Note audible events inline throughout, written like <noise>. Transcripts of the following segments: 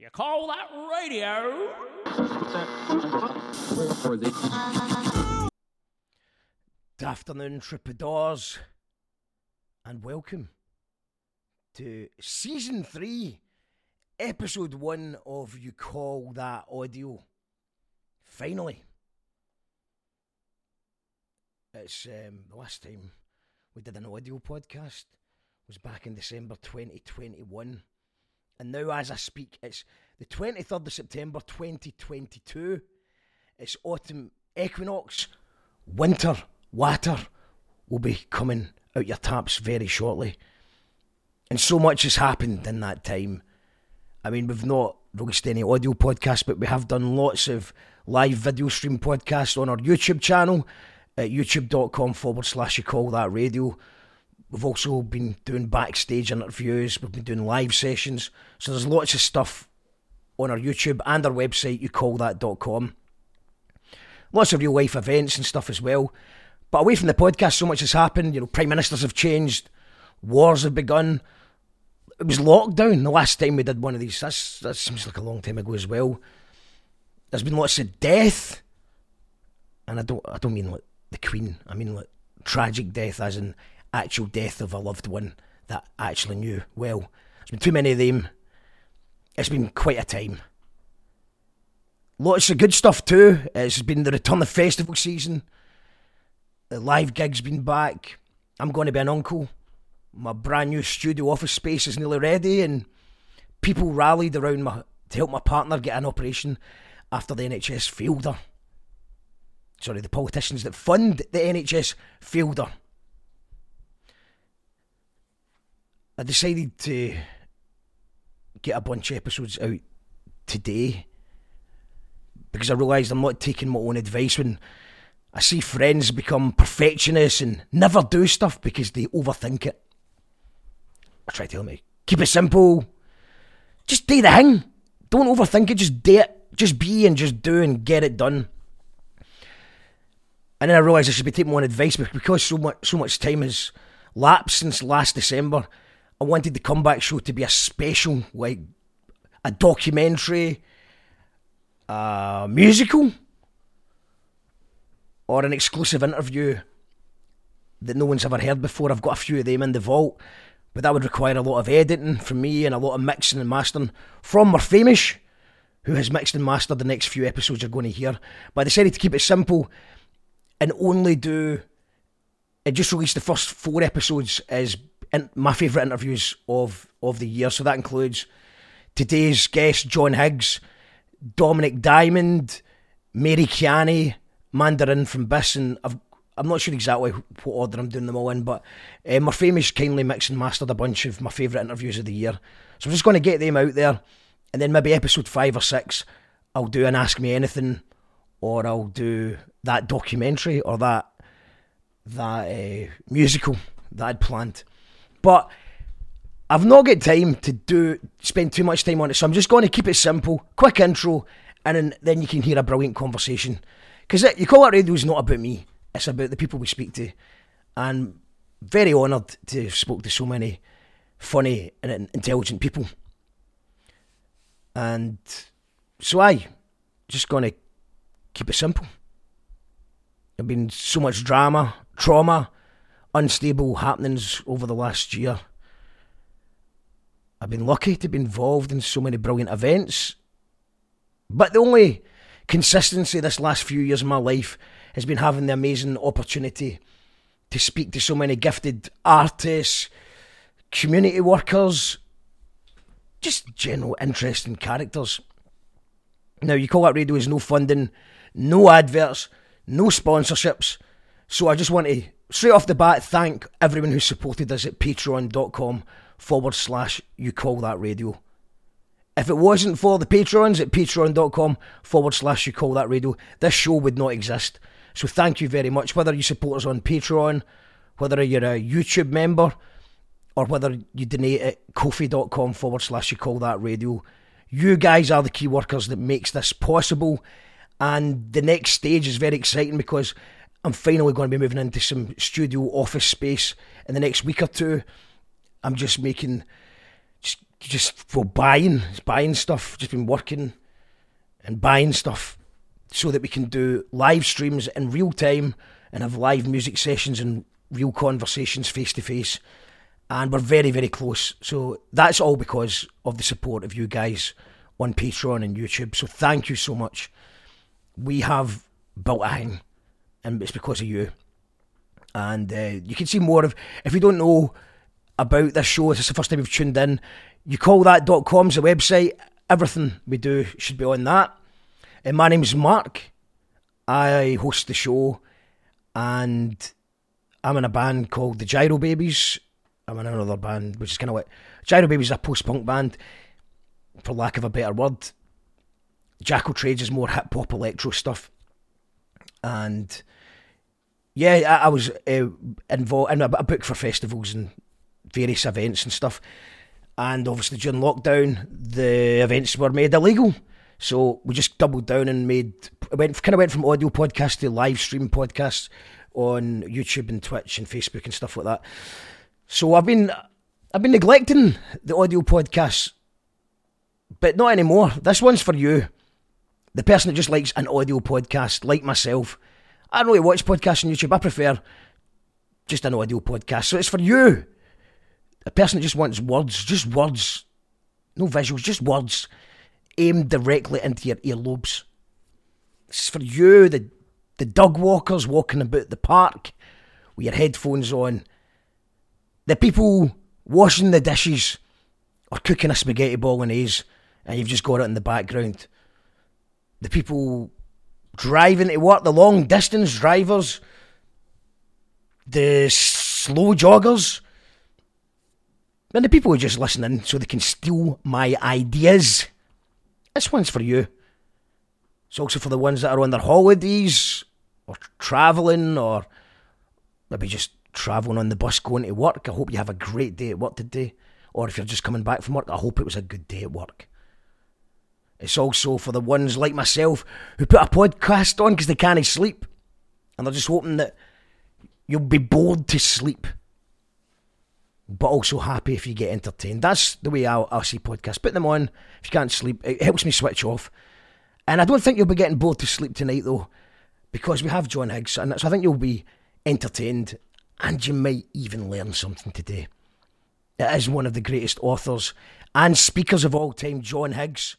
You call that radio? Good afternoon, troubadours, and welcome to season three, episode one of You Call That Audio. Finally, it's um, the last time we did an audio podcast was back in December 2021, and now as I speak, it's the 23rd of September 2022. It's autumn equinox, winter water will be coming out your taps very shortly. And so much has happened in that time. I mean, we've not released any audio podcasts, but we have done lots of live video stream podcasts on our YouTube channel at youtube.com forward slash you call that radio. We've also been doing backstage interviews, we've been doing live sessions. So there's lots of stuff on our YouTube and our website, youcallthat.com. Lots of real life events and stuff as well. But away from the podcast, so much has happened. You know, prime ministers have changed, wars have begun. It was lockdown the last time we did one of these. That's, that seems like a long time ago as well. There's been lots of death, and I don't I don't mean like the Queen. I mean like tragic death, as in actual death of a loved one that I actually knew well. There's been too many of them. It's been quite a time. Lots of good stuff too. It's been the return of festival season. The live gig's been back. I'm going to be an uncle. My brand new studio office space is nearly ready, and people rallied around my to help my partner get an operation after the NHS failed her. Sorry, the politicians that fund the NHS failed her. I decided to get a bunch of episodes out today because I realised I'm not taking my own advice when I see friends become perfectionists and never do stuff because they overthink it. I try to tell them, keep it simple. Just do the thing. Don't overthink it, just do it. Just be and just do and get it done. And then I realised I should be taking my own advice because so much so much time has lapsed since last December. I wanted the comeback show to be a special, like a documentary, a musical, or an exclusive interview that no one's ever heard before. I've got a few of them in the vault, but that would require a lot of editing from me and a lot of mixing and mastering from Morphamish, who has mixed and mastered the next few episodes you're going to hear. But I decided to keep it simple and only do. It just released the first four episodes as in my favourite interviews of, of the year. So that includes today's guest, John Higgs, Dominik Diamond, Mary Kiani, Manda Rin from Bis, and I've, I'm not sure exactly what order I'm doing them all in, but uh, Morphamish kindly mixed and mastered a bunch of my favourite interviews of the year. So I'm just going to get them out there, and then maybe episode five or six, I'll do an Ask Me Anything, or I'll do that documentary or that that uh, musical that I'd planned. But I've not got time to do spend too much time on it, so I'm just going to keep it simple, quick intro, and then, you can hear a brilliant conversation. Because you call it radio is not about me; it's about the people we speak to, and very honoured to have spoke to so many funny and intelligent people. And so I just going to keep it simple. There's been so much drama, trauma, unstable happenings over the last year. I've been lucky to be involved in so many brilliant events. But the only consistency this last few years of my life has been having the amazing opportunity to speak to so many gifted artists, community workers, just general interesting characters. Now, you call that radio is no funding, no adverts, no sponsorships. So I just want to straight off the bat thank everyone who supported us at patreon.com forward slash you call that radio. If it wasn't for the patrons at patreon.com forward slash you call that radio, this show would not exist. So thank you very much. Whether you support us on Patreon, whether you're a YouTube member, or whether you donate at kofi.com forward slash you call that radio, you guys are the key workers that makes this possible. And the next stage is very exciting because I'm finally going to be moving into some studio office space in the next week or two. I'm just making, just just for buying, buying stuff. Just been working and buying stuff so that we can do live streams in real time and have live music sessions and real conversations face to face. And we're very, very close. So that's all because of the support of you guys on Patreon and YouTube. So thank you so much. We have built a thing, and it's because of you. And uh, you can see more of, if you don't know about this show, this is the first time you've tuned in, you call that.com's the website. Everything we do should be on that. And my name's Mark. I host the show, and I'm in a band called the Gyro Babies. I'm in another band, which is kind of like Gyro Babies is a post punk band, for lack of a better word. Jackal Trades is more hip hop electro stuff, and yeah, I, I was uh, involved in a, a book for festivals and various events and stuff. And obviously during lockdown, the events were made illegal. So we just doubled down and made went kind of went from audio podcast to live stream podcasts on YouTube and Twitch and Facebook and stuff like that. So I've been I've been neglecting the audio podcasts, but not anymore. This one's for you, the person that just likes an audio podcast, like myself. I don't really watch podcasts on YouTube. I prefer just an audio podcast. So it's for you, a person that just wants words, just words, no visuals, just words aimed directly into your earlobes. It's for you, the the dog walkers walking about the park with your headphones on, the people washing the dishes or cooking a spaghetti bolognese and you've just got it in the background, the people driving eh, to work, the long distance drivers, the slow joggers, and the people who are just listening so they can steal my ideas. This one's for you. It's also for the ones that are on their holidays or travelling or maybe just travelling on the bus going to work. I hope you have a great day at work today. Or if you're just coming back from work, I hope it was a good day at work. It's also for the ones like myself who put a podcast on because they can't sleep. And they're just hoping that you'll be bored to sleep. But also happy if you get entertained. That's the way I'll, I'll see podcasts. Put them on if you can't sleep. It helps me switch off. And I don't think you'll be getting bored to sleep tonight, though because we have John Higgs, and so I think you'll be entertained and you might even learn something today. It is one of the greatest authors and speakers of all time, John Higgs.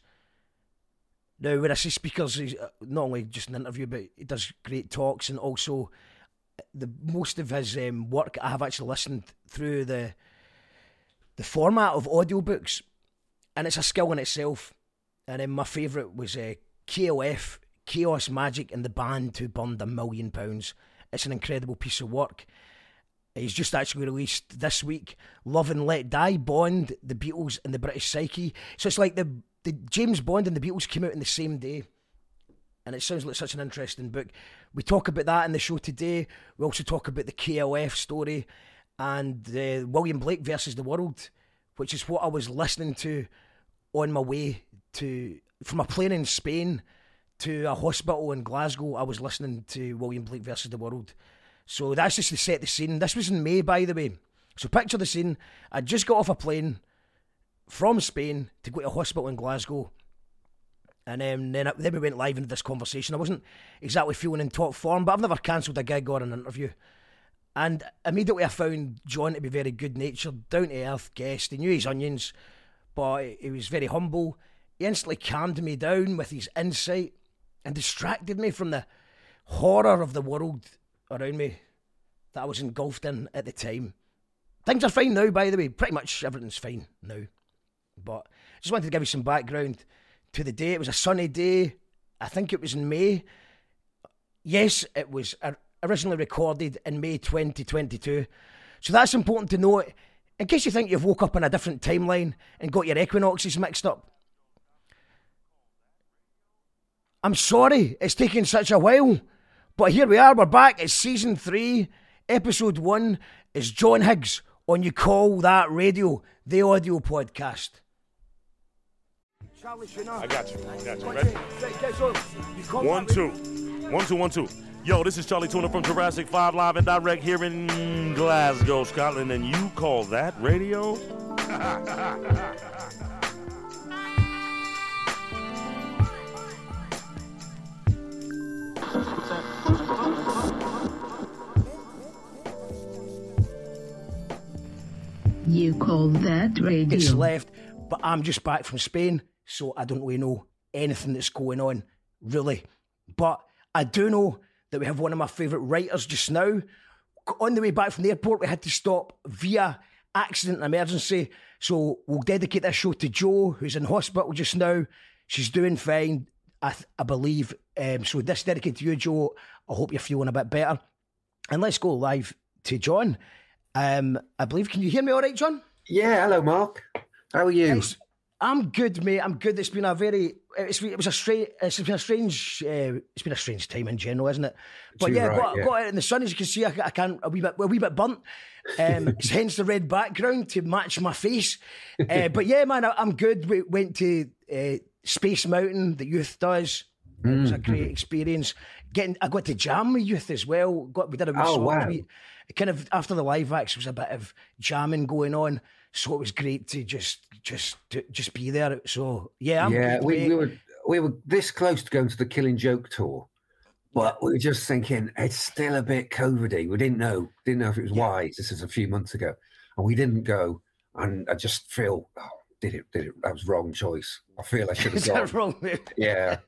Now, when I say speakers, he's uh, not only just an interview, but he does great talks and also the most of his um, work I have actually listened through the the format of audiobooks, and it's a skill in itself. And then my favourite was uh, KLF, Chaos Magic and the band who burned a million pounds. It's an incredible piece of work. He's just actually released this week Love and Let Die, Bond, The Beatles, and The British Psyche. So it's like the, the James Bond and The Beatles came out in the same day. And it sounds like such an interesting book. We talk about that in the show today. We also talk about the KLF story and uh, William Blake versus the World, which is what I was listening to on my way to from a plane in Spain to a hospital in Glasgow, I was listening to William Blake versus the World. So that's just to set the scene. This was in May, by the way. So picture the scene. I just got off a plane from Spain to go to a hospital in Glasgow. And um, then, then we went live into this conversation. I wasn't exactly feeling in top form, but I've never cancelled a gig or an interview. And immediately I found John to be very good natured, down to earth guest. He knew his onions, but he was very humble. He instantly calmed me down with his insight and distracted me from the horror of the world around me that I was engulfed in at the time. Things are fine now, by the way. Pretty much everything's fine now. But just wanted to give you some background to the day. It was a sunny day. I think it was in May. Yes, it was originally recorded in May 2022. So that's important to note. In case you think you've woke up in a different timeline and got your equinoxes mixed up, I'm sorry it's taken such a while, but here we are. We're back. It's season three, episode one. Is John Higgs on You Call That Radio, the audio podcast. I got you. I got you. Ready? One, two. One, two, one, two. Yo, this is Chali 2na from Jurassic 5 Live and Direct here in Glasgow, Scotland, and you call that radio? You call that radio? It's left, but I'm just back from Spain, so I don't really know anything that's going on, really. But I do know that we have one of my favourite writers just now. On the way back from the airport, we had to stop via accident and emergency. So we'll dedicate this show to Joe, who's in hospital just now. She's doing fine, I, th- I believe. Um, so this dedicated to you, Joe. I hope you're feeling a bit better. And let's go live to John. Um, I believe. Can you hear me all right, John? Yeah, hello, Mark. How are you? It's- I'm good, mate. I'm good. It's been a very, it's it was a strange, it's been a strange, uh, it's been a strange time in general, isn't it? But Too yeah, right, got, yeah. got out in the sun as you can see. I, I can a wee bit, a wee bit burnt. Um, <laughs> it's hence the red background to match my face. <laughs> Uh, but yeah, man, I, I'm good. We went to uh, Space Mountain. The youth does. It was a Mm. great experience. Getting, I got to jam with youth as well. Got we did a wee Oh, song. wow. We, kind of after the live acts was a bit of jamming going on. So it was great to just just to, just be there. So yeah, I'm yeah, we, we were we were this close to going to the Killing Joke tour, but we were just thinking it's still a bit COVIDy. We didn't know, didn't know if it was wise. This is a few months ago, and we didn't go. And I just feel, oh, did it? Did it? That was wrong choice. I feel I should <laughs> have gone. wrong? Yeah, <laughs>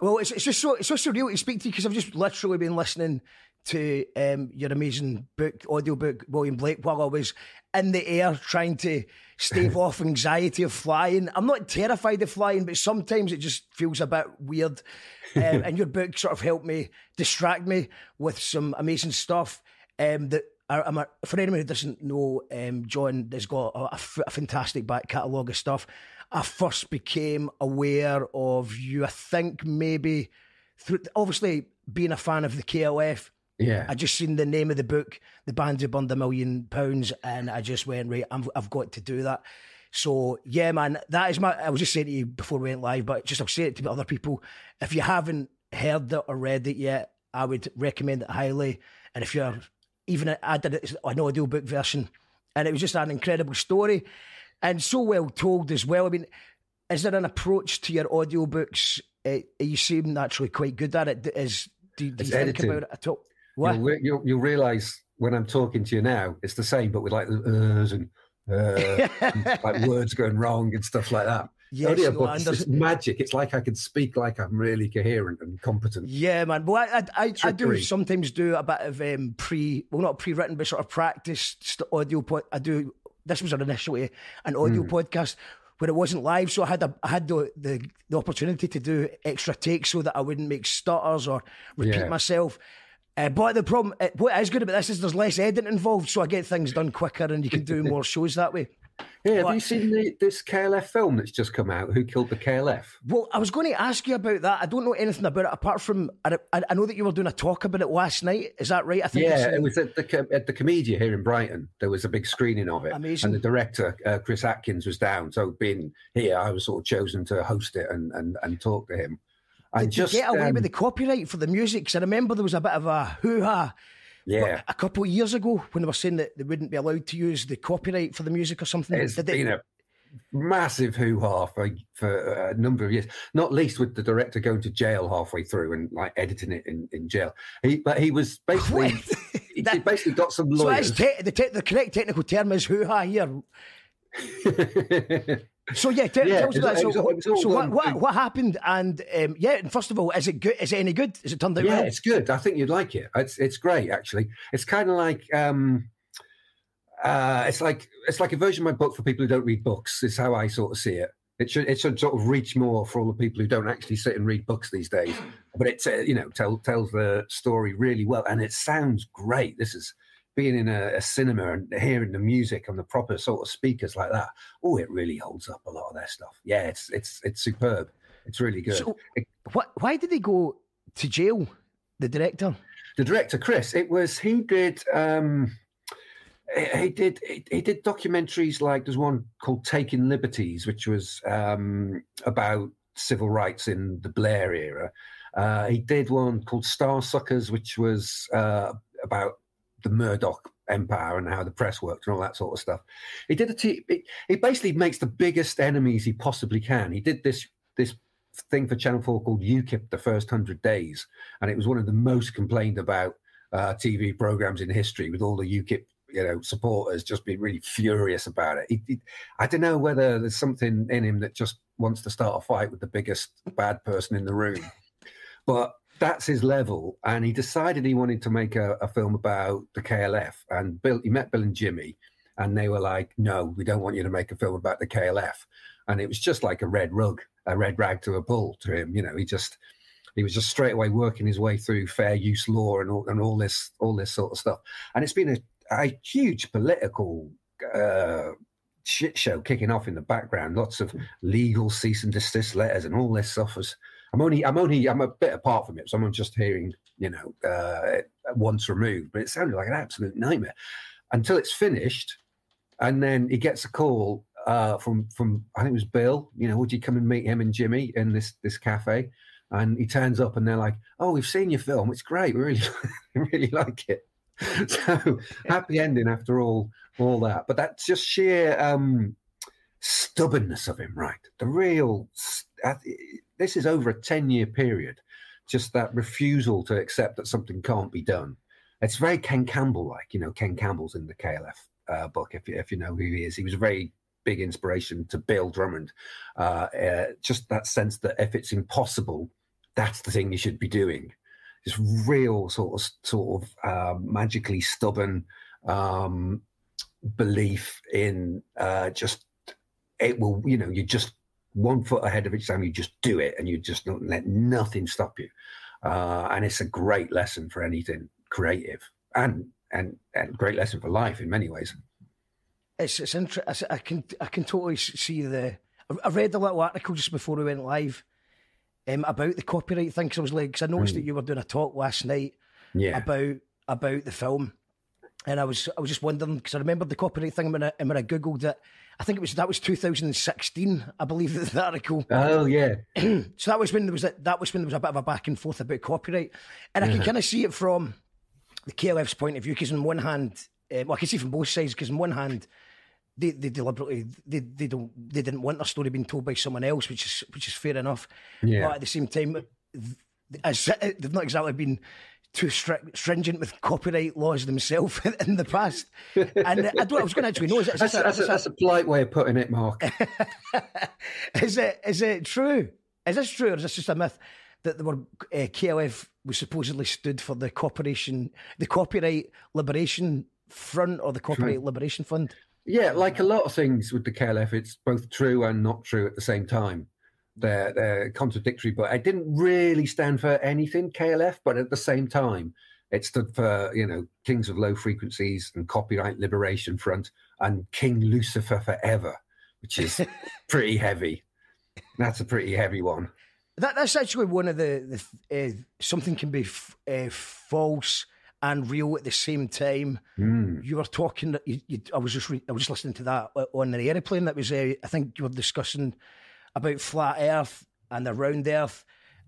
Well, it's, it's just so it's so surreal to speak to you because I've just literally been listening to um, your amazing book, audiobook, William Blake, while I was in the air trying to stave <laughs> off anxiety of flying. I'm not terrified of flying, but sometimes it just feels a bit weird. <laughs> Um, and your book sort of helped me distract me with some amazing stuff um, that. I- for anyone who doesn't know, um, John has got a, a f- a fantastic back catalogue of stuff. I first became aware of you, I think maybe through obviously being a fan of the KLF. Yeah. I just seen the name of the book, The Band Who Burned a Million Pounds, and I just went right. I'm, I've got to do that. So yeah, man, that is my. I was just saying to you before we went live, but just I'll say it to other people. If you haven't heard it or read it yet, I would recommend it highly. And if you're even I did it an audiobook version, and it was just an incredible story, and so well told as well. I mean, is there an approach to your audiobooks? Uh, you seem naturally quite good at it. Is do, do you think about it at all? What? You'll, re- you'll, you'll realize when I'm talking to you now, it's the same, but with like the uhs and, uh, and, like <laughs> words going wrong and stuff like that. Yes, Audio books, and it's magic. It's like I can speak like I'm really coherent and competent. Yeah, man. Well, I, I, I, I do sometimes do a bit of um, pre, well, not pre-written, but sort of practice st- audio. Pod, I do. This was initially an audio Hmm. podcast where it wasn't live, so I had a, I had the, the the opportunity to do extra takes so that I wouldn't make stutters or repeat Yeah. myself. Uh, but the problem, uh, what is good about this is there's less editing involved, so I get things done quicker, and you can do more shows that way. Yeah, have What? you seen the, this KLF film that's just come out? Who killed the KLF? Well, I was going to ask you about that. I don't know anything about it apart from I, I I know that you were doing a talk about it last night. Is that right? I think Yeah, it was at the at the Komedia here in Brighton. There was a big screening of it, Amazing. and the director uh, Chris Atkins was down. So being here, I was sort of chosen to host it and and, and talk to him. Did just you get away um, with the copyright for the music? Because I remember there was a bit of a hoo ha yeah, a couple of years ago when they were saying that they wouldn't be allowed to use the copyright for the music or something. it's Did been a massive hoo ha for for a number of years. Not least with the director going to jail halfway through and like editing it in, in jail. He but he was basically <laughs> he, That- basically got some so lawyers. that's te- the, te- the correct technical term is hoo ha here. <laughs> So yeah, te- Yeah, tell us about it it was all so what, what, what happened? And um, yeah, and first of all, is it good? Is it any good? Is it turned out yeah, well? it's good. I think you'd like it. It's it's great actually. It's kind of like um, uh, it's like it's like a version of my book for people who don't read books. Is how I sort of see it. It should it should sort of reach more for all the people who don't actually sit and read books these days. But it's uh, you know tell, tells the story really well, and it sounds great. This is being in a, a cinema and hearing the music on the proper sort of speakers like that. Oh, it really holds up a lot of their stuff. Yeah, it's it's it's superb. It's really good. So what? Why did they go to jail? The director. the director chris it was he did um he he did he, he did documentaries like there's one called taking liberties which was um about civil rights in the blair era uh he did one called Starsuckers which was uh about the murdoch empire and how the press worked and all that sort of stuff. He did a t- he, he basically makes the biggest enemies he possibly can. He did this this thing for Channel Four called UKIP, the first hundred days, and it was one of the most complained about uh, TV programs in history, with all the UKIP you know supporters just being really furious about it. He, he, I don't know whether there's something in him that just wants to start a fight with the biggest bad person in the room, but that's his level. And he decided he wanted to make a, a film about the KLF. And Bill, he met Bill and Jimmy, and they were like, "No, we don't want you to make a film about the KLF." And it was just like a red rug, a red rag to a bull to him. You know, he just he was just straight away working his way through fair use law and all, and all this all this sort of stuff. And it's been a, a huge political uh, shit show kicking off in the background. Lots of legal cease and desist letters and all this stuff. Was, I'm only I'm only I'm a bit apart from it, so I'm just hearing you know uh, once removed. But it sounded like an absolute nightmare until it's finished, and then he gets a call uh, from from I think it was Bill. You know, would you come and meet him and Jimmy in this this cafe? And he turns up, and they're like, "Oh, we've seen your film. It's great. We really <laughs> really like it." <laughs> so happy ending after all all that. But that's just sheer um, stubbornness of him, right? The real. This is over a ten year period. Just that refusal to accept that something can't be done. It's very Ken Campbell like. You know, Ken Campbell's in the KLF uh, book. If you, if you know who he is, he was a very big inspiration to Bill Drummond. Uh, uh, just that sense that if it's impossible, that's the thing you should be doing. This real sort of sort of uh, magically stubborn um, belief in uh, just it will. You know, you just one foot ahead of each time. You just do it, and you just don't let nothing stop you. Uh, and it's a great lesson for anything creative, and and and great lesson for life in many ways it's it's interesting. I can I can totally see the. I read the little article just before we went live um, about the copyright thing because I was like, because I noticed mm. that you were doing a talk last night yeah. about about the film, and I was I was just wondering because I remembered the copyright thing when I, when I googled it. I think it was that was 2016, I believe, the article. Oh yeah. <clears throat> so that was when there was a, that was when there was a bit of a back and forth about copyright, and I can kind of see it from the KLF's point of view because on one hand, um, well, I can see from both sides because on one hand they, they deliberately they, they don't they didn't want their story being told by someone else, which is which is fair enough. Yeah. But at the same time, as, they've not exactly been too strict, stringent with copyright laws themselves <laughs> in the past. And I, don't, I was going to actually know. Is it, is that's, a, that's, a, that's a polite way of putting it, Mark. <laughs> is it is it true? Is this true, or is this just a myth that the word uh, KLF was supposedly stood for the corporation, the Copyright Liberation Front, or the Copyright Liberation Fund? Yeah, like a lot of things with the KLF, it's both true and not true at the same time. They're, they're contradictory, but it didn't really stand for anything, KLF, but at the same time, it stood for, you know, Kings of Low Frequencies and Copyright Liberation Front and King Lucifer Forever, which is <laughs> pretty heavy. That's a pretty heavy one. That, that's actually one of the, the uh, something can be f- uh, false and real at the same time. Mm. You were talking. You, you, I was just re, I was just listening to that on the airplane. That was uh, I think you were discussing about flat Earth and the round Earth.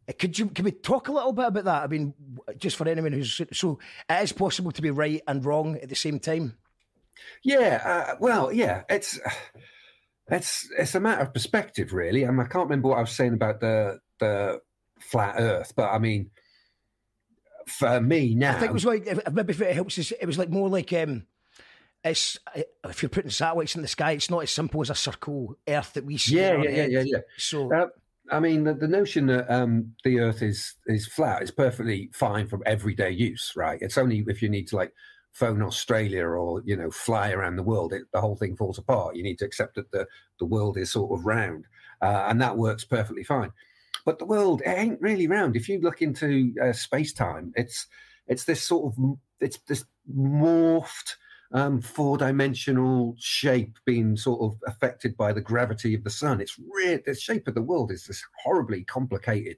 Uh, could you can we talk a little bit about that? I mean, just for anyone who's so it is possible to be right and wrong at the same time. Yeah, uh, well, yeah, it's it's it's a matter of perspective, really. Mean, I can't remember what I was saying about the the flat Earth, but I mean, for me now. I think it was like maybe if it helps, Us, it was like more like um, it's if you're putting satellites in the sky, it's not as simple as a circle Earth that we see. Yeah, yeah, yeah, yeah, yeah. So. Uh, I mean, the, the notion that um, the Earth is is flat is perfectly fine from everyday use, right? It's only if you need to like phone Australia or you know fly around the world, it, the whole thing falls apart. You need to accept that the the world is sort of round, uh, and that works perfectly fine. But the world it ain't really round. If you look into uh, space time, it's it's this sort of it's this morphed um, four dimensional shape being sort of affected by the gravity of the sun. It's really the shape of the world is this horribly complicated,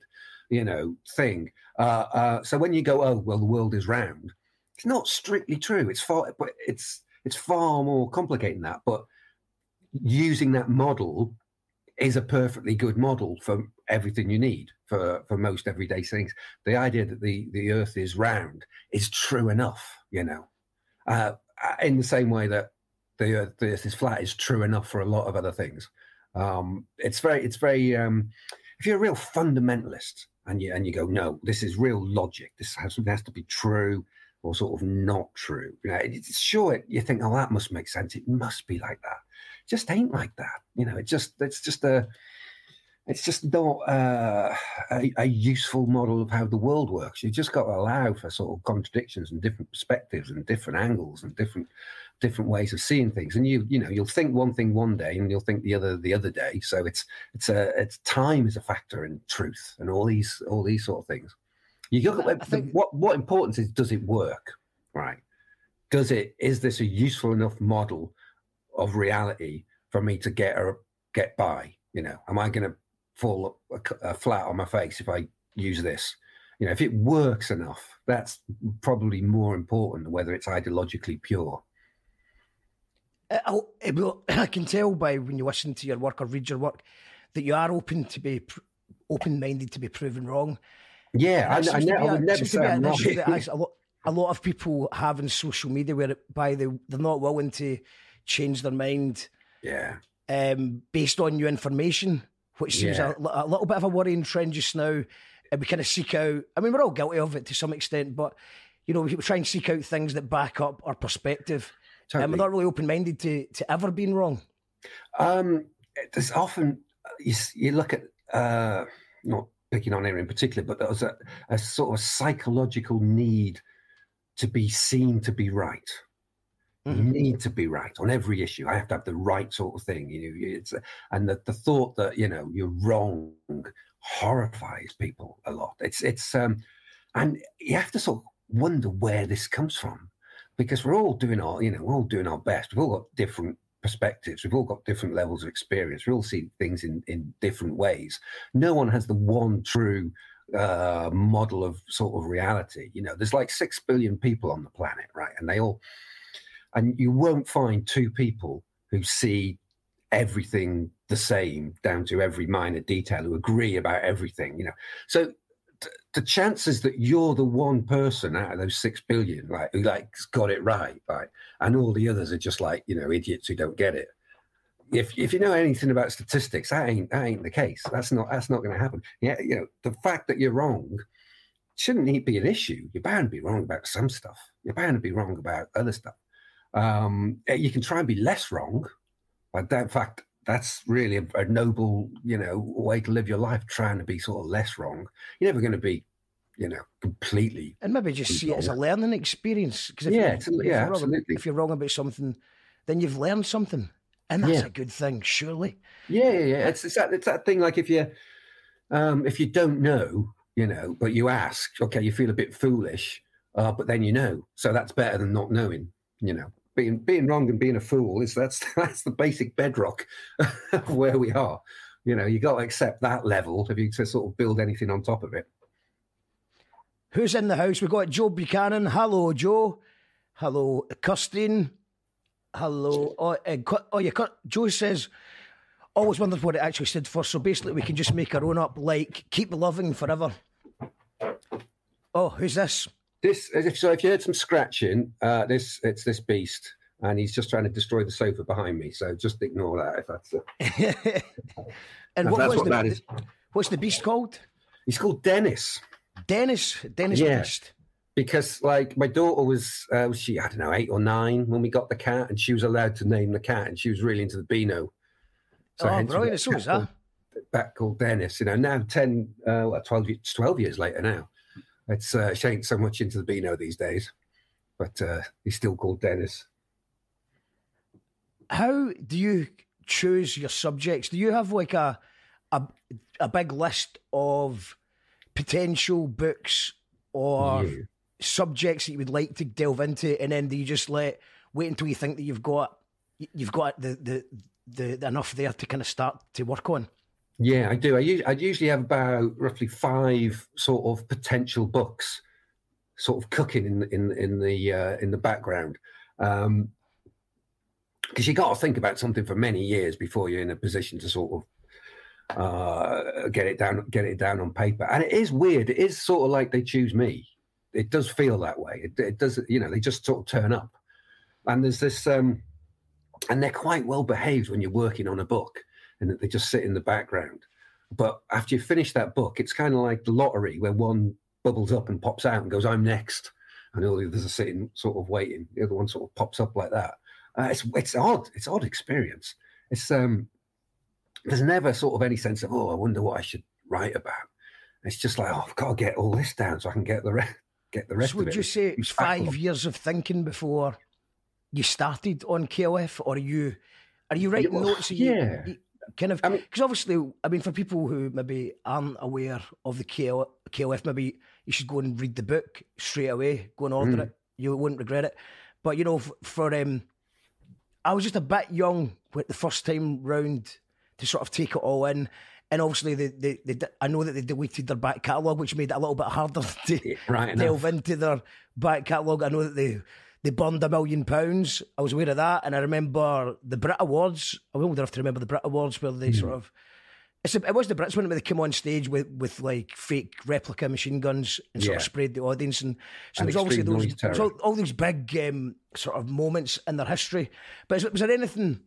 you know, thing. Uh, uh, so when you go, oh well, the world is round, it's not strictly true. It's far, but it's it's far more complicated than that. But using that model is a perfectly good model for everything you need for, for most everyday things. The idea that the, the earth is round is true enough, you know. Uh, in the same way that the earth, the earth is flat is true enough for a lot of other things. Um, it's very, it's very. Um, if you're a real fundamentalist and you and you go, no, this is real logic. This has, has to be true or sort of not true. You know, it's sure you think, oh, that must make sense. It must be like that. It just ain't like that. You know, it just it's just a it's just not uh, a, a, useful model of how the world works. You just got to allow for sort of contradictions and different perspectives and different angles and different different ways of seeing things. And you you know you'll think one thing one day and you'll think the other the other day. So it's it's a it's time is a factor in truth and all these all these sort of things. You look at think... what what importance is does it work right? Does it is this a useful enough model of reality for me to get or get by? You know, am I going to fall a, a flat on my face if I use this. You know, if it works enough, that's probably more important than whether it's ideologically pure. Uh, <clears throat> I can tell by when you listen to your work or read your work that you are open to be open-minded to be proven wrong. Yeah, I, I, ne- I would never say I'm wrong. <laughs> a, lot, a lot of people have in social media where by they they're not willing to change their mind. Yeah. Um, based on new information which seems yeah. a, a, little bit of a worrying trend just now. And we kind of seek out, I mean, we're all guilty of it to some extent, but, you know, we try and seek out things that back up our perspective. Totally. And we're not really open minded to, to ever being wrong. Um, there's often, you, you look at, uh, not picking on here in particular, but there's a, a sort of psychological need to be seen to be right. Mm-hmm. Need to be right on every issue. I have to have the right sort of thing. You know, it's and the, the thought that you know you're wrong horrifies people a lot. It's it's um, and you have to sort of wonder where this comes from because we're all doing our you know we're all doing our best. We've all got different perspectives. We've all got different levels of experience. We all see things in in different ways. No one has the one true uh, model of sort of reality. You know, there's like six billion people on the planet, right? And they all and you won't find two people who see everything the same down to every minor detail who agree about everything you know. So th- the chances that you're the one person out of those six billion like who like got it right right and all the others are just like you know idiots who don't get it. If if you know anything about statistics that ain't that ain't the case. That's not that's not going to happen. Yeah you know the fact that you're wrong shouldn't be an issue. You're bound to be wrong about some stuff. You're bound to be wrong about other stuff um, eh, you can try and be less wrong, but that, in fact, that's really a, a, noble, you know, way to live your life. Trying to be sort of less wrong. You're never going to be, you know, completely. And maybe just see it as a learning experience. Because yeah, if, yeah, if absolutely. if you're wrong about something, then you've learned something, and that's yeah. a good thing, surely. Yeah, yeah, yeah. It's, it's that it's that thing. Like if you, um, if you don't know, you know, but you ask, okay, you feel a bit foolish, uh, but then you know, so that's better than not knowing, you know being being wrong and being a fool is that's <laughs> that's the basic bedrock <laughs> of where we are. You know, you got to accept that level if you to sort of build anything on top of it. Who's in the house? We've got Joe Buchanan. Hello, Joe. Hello, Kirsten. Hello. Oh, uh, oh yeah. Joe says, always wondered what it actually stood for. So basically, we can just make our own up, like keep loving forever. Oh, who's this? This, so if you heard some scratching, uh, this it's this beast, and he's just trying to destroy the sofa behind me. So just ignore that if that's. A... <laughs> and what, that's what the, that is. What's the beast called? He's called Dennis. Dennis, Dennis yeah. Beast. Because like my daughter was, uh, was she I don't know eight or nine when we got the cat, and she was allowed to name the cat, and she was really into the Beano. So oh, brilliant! So is that. Back called Dennis. You know, now 10, uh, 12, 12 years later now. It's uh, she ain't so much into the Beano these days, but uh, he's still called Dennis. How do you choose your subjects? Do you have like a a, a big list of potential books or yeah. subjects that you would like to delve into, and then do you just let wait until you think that you've got you've got the the, the enough there to kind of start to work on? Yeah, I do. I, usually have about roughly five sort of potential books, sort of cooking in in in the uh, in the background, because um, you got to think about something for many years before you're in a position to sort of uh, get it down get it down on paper. And it is weird. It is sort of like they choose me. It does feel that way. It, it does. You know, they just sort of turn up. and there's this, um, and they're quite well behaved when you're working on a book, and that they just sit in the background. But after you finish that book, it's kind of like the lottery where one bubbles up and pops out and goes, "I'm next," and all the others are sitting sort of waiting. The other one sort of pops up like that. Uh, it's it's odd. It's odd experience. It's um, there's never sort of any sense of oh, I wonder what I should write about. It's just like oh, I've got to get all this down so I can get the rest get the rest So would you say it was five years of thinking before you started on KLF, or are you are you writing well, notes? Are you- yeah. you kind of I mean- because obviously, I mean, for people who maybe aren't aware of the KL, KLF, maybe you should go and read the book straight away. Go and order Mm. it; you wouldn't regret it. But you know, for um, I was just a bit young with the first time round to sort of take it all in. And obviously, they, they, they, I know that they deleted their back catalogue, which made it a little bit harder <laughs> to right delve enough. into their back catalogue. I know that they they burned a million pounds. I was aware of that, and I remember the Brit Awards. I will have to remember the Brit Awards where they sort of. It's a, it was the Brits when they came on stage with, with like fake replica machine guns and sort of sprayed the audience, and so And there's obviously those all, all these big um, sort of moments in their history. But is, was there anything?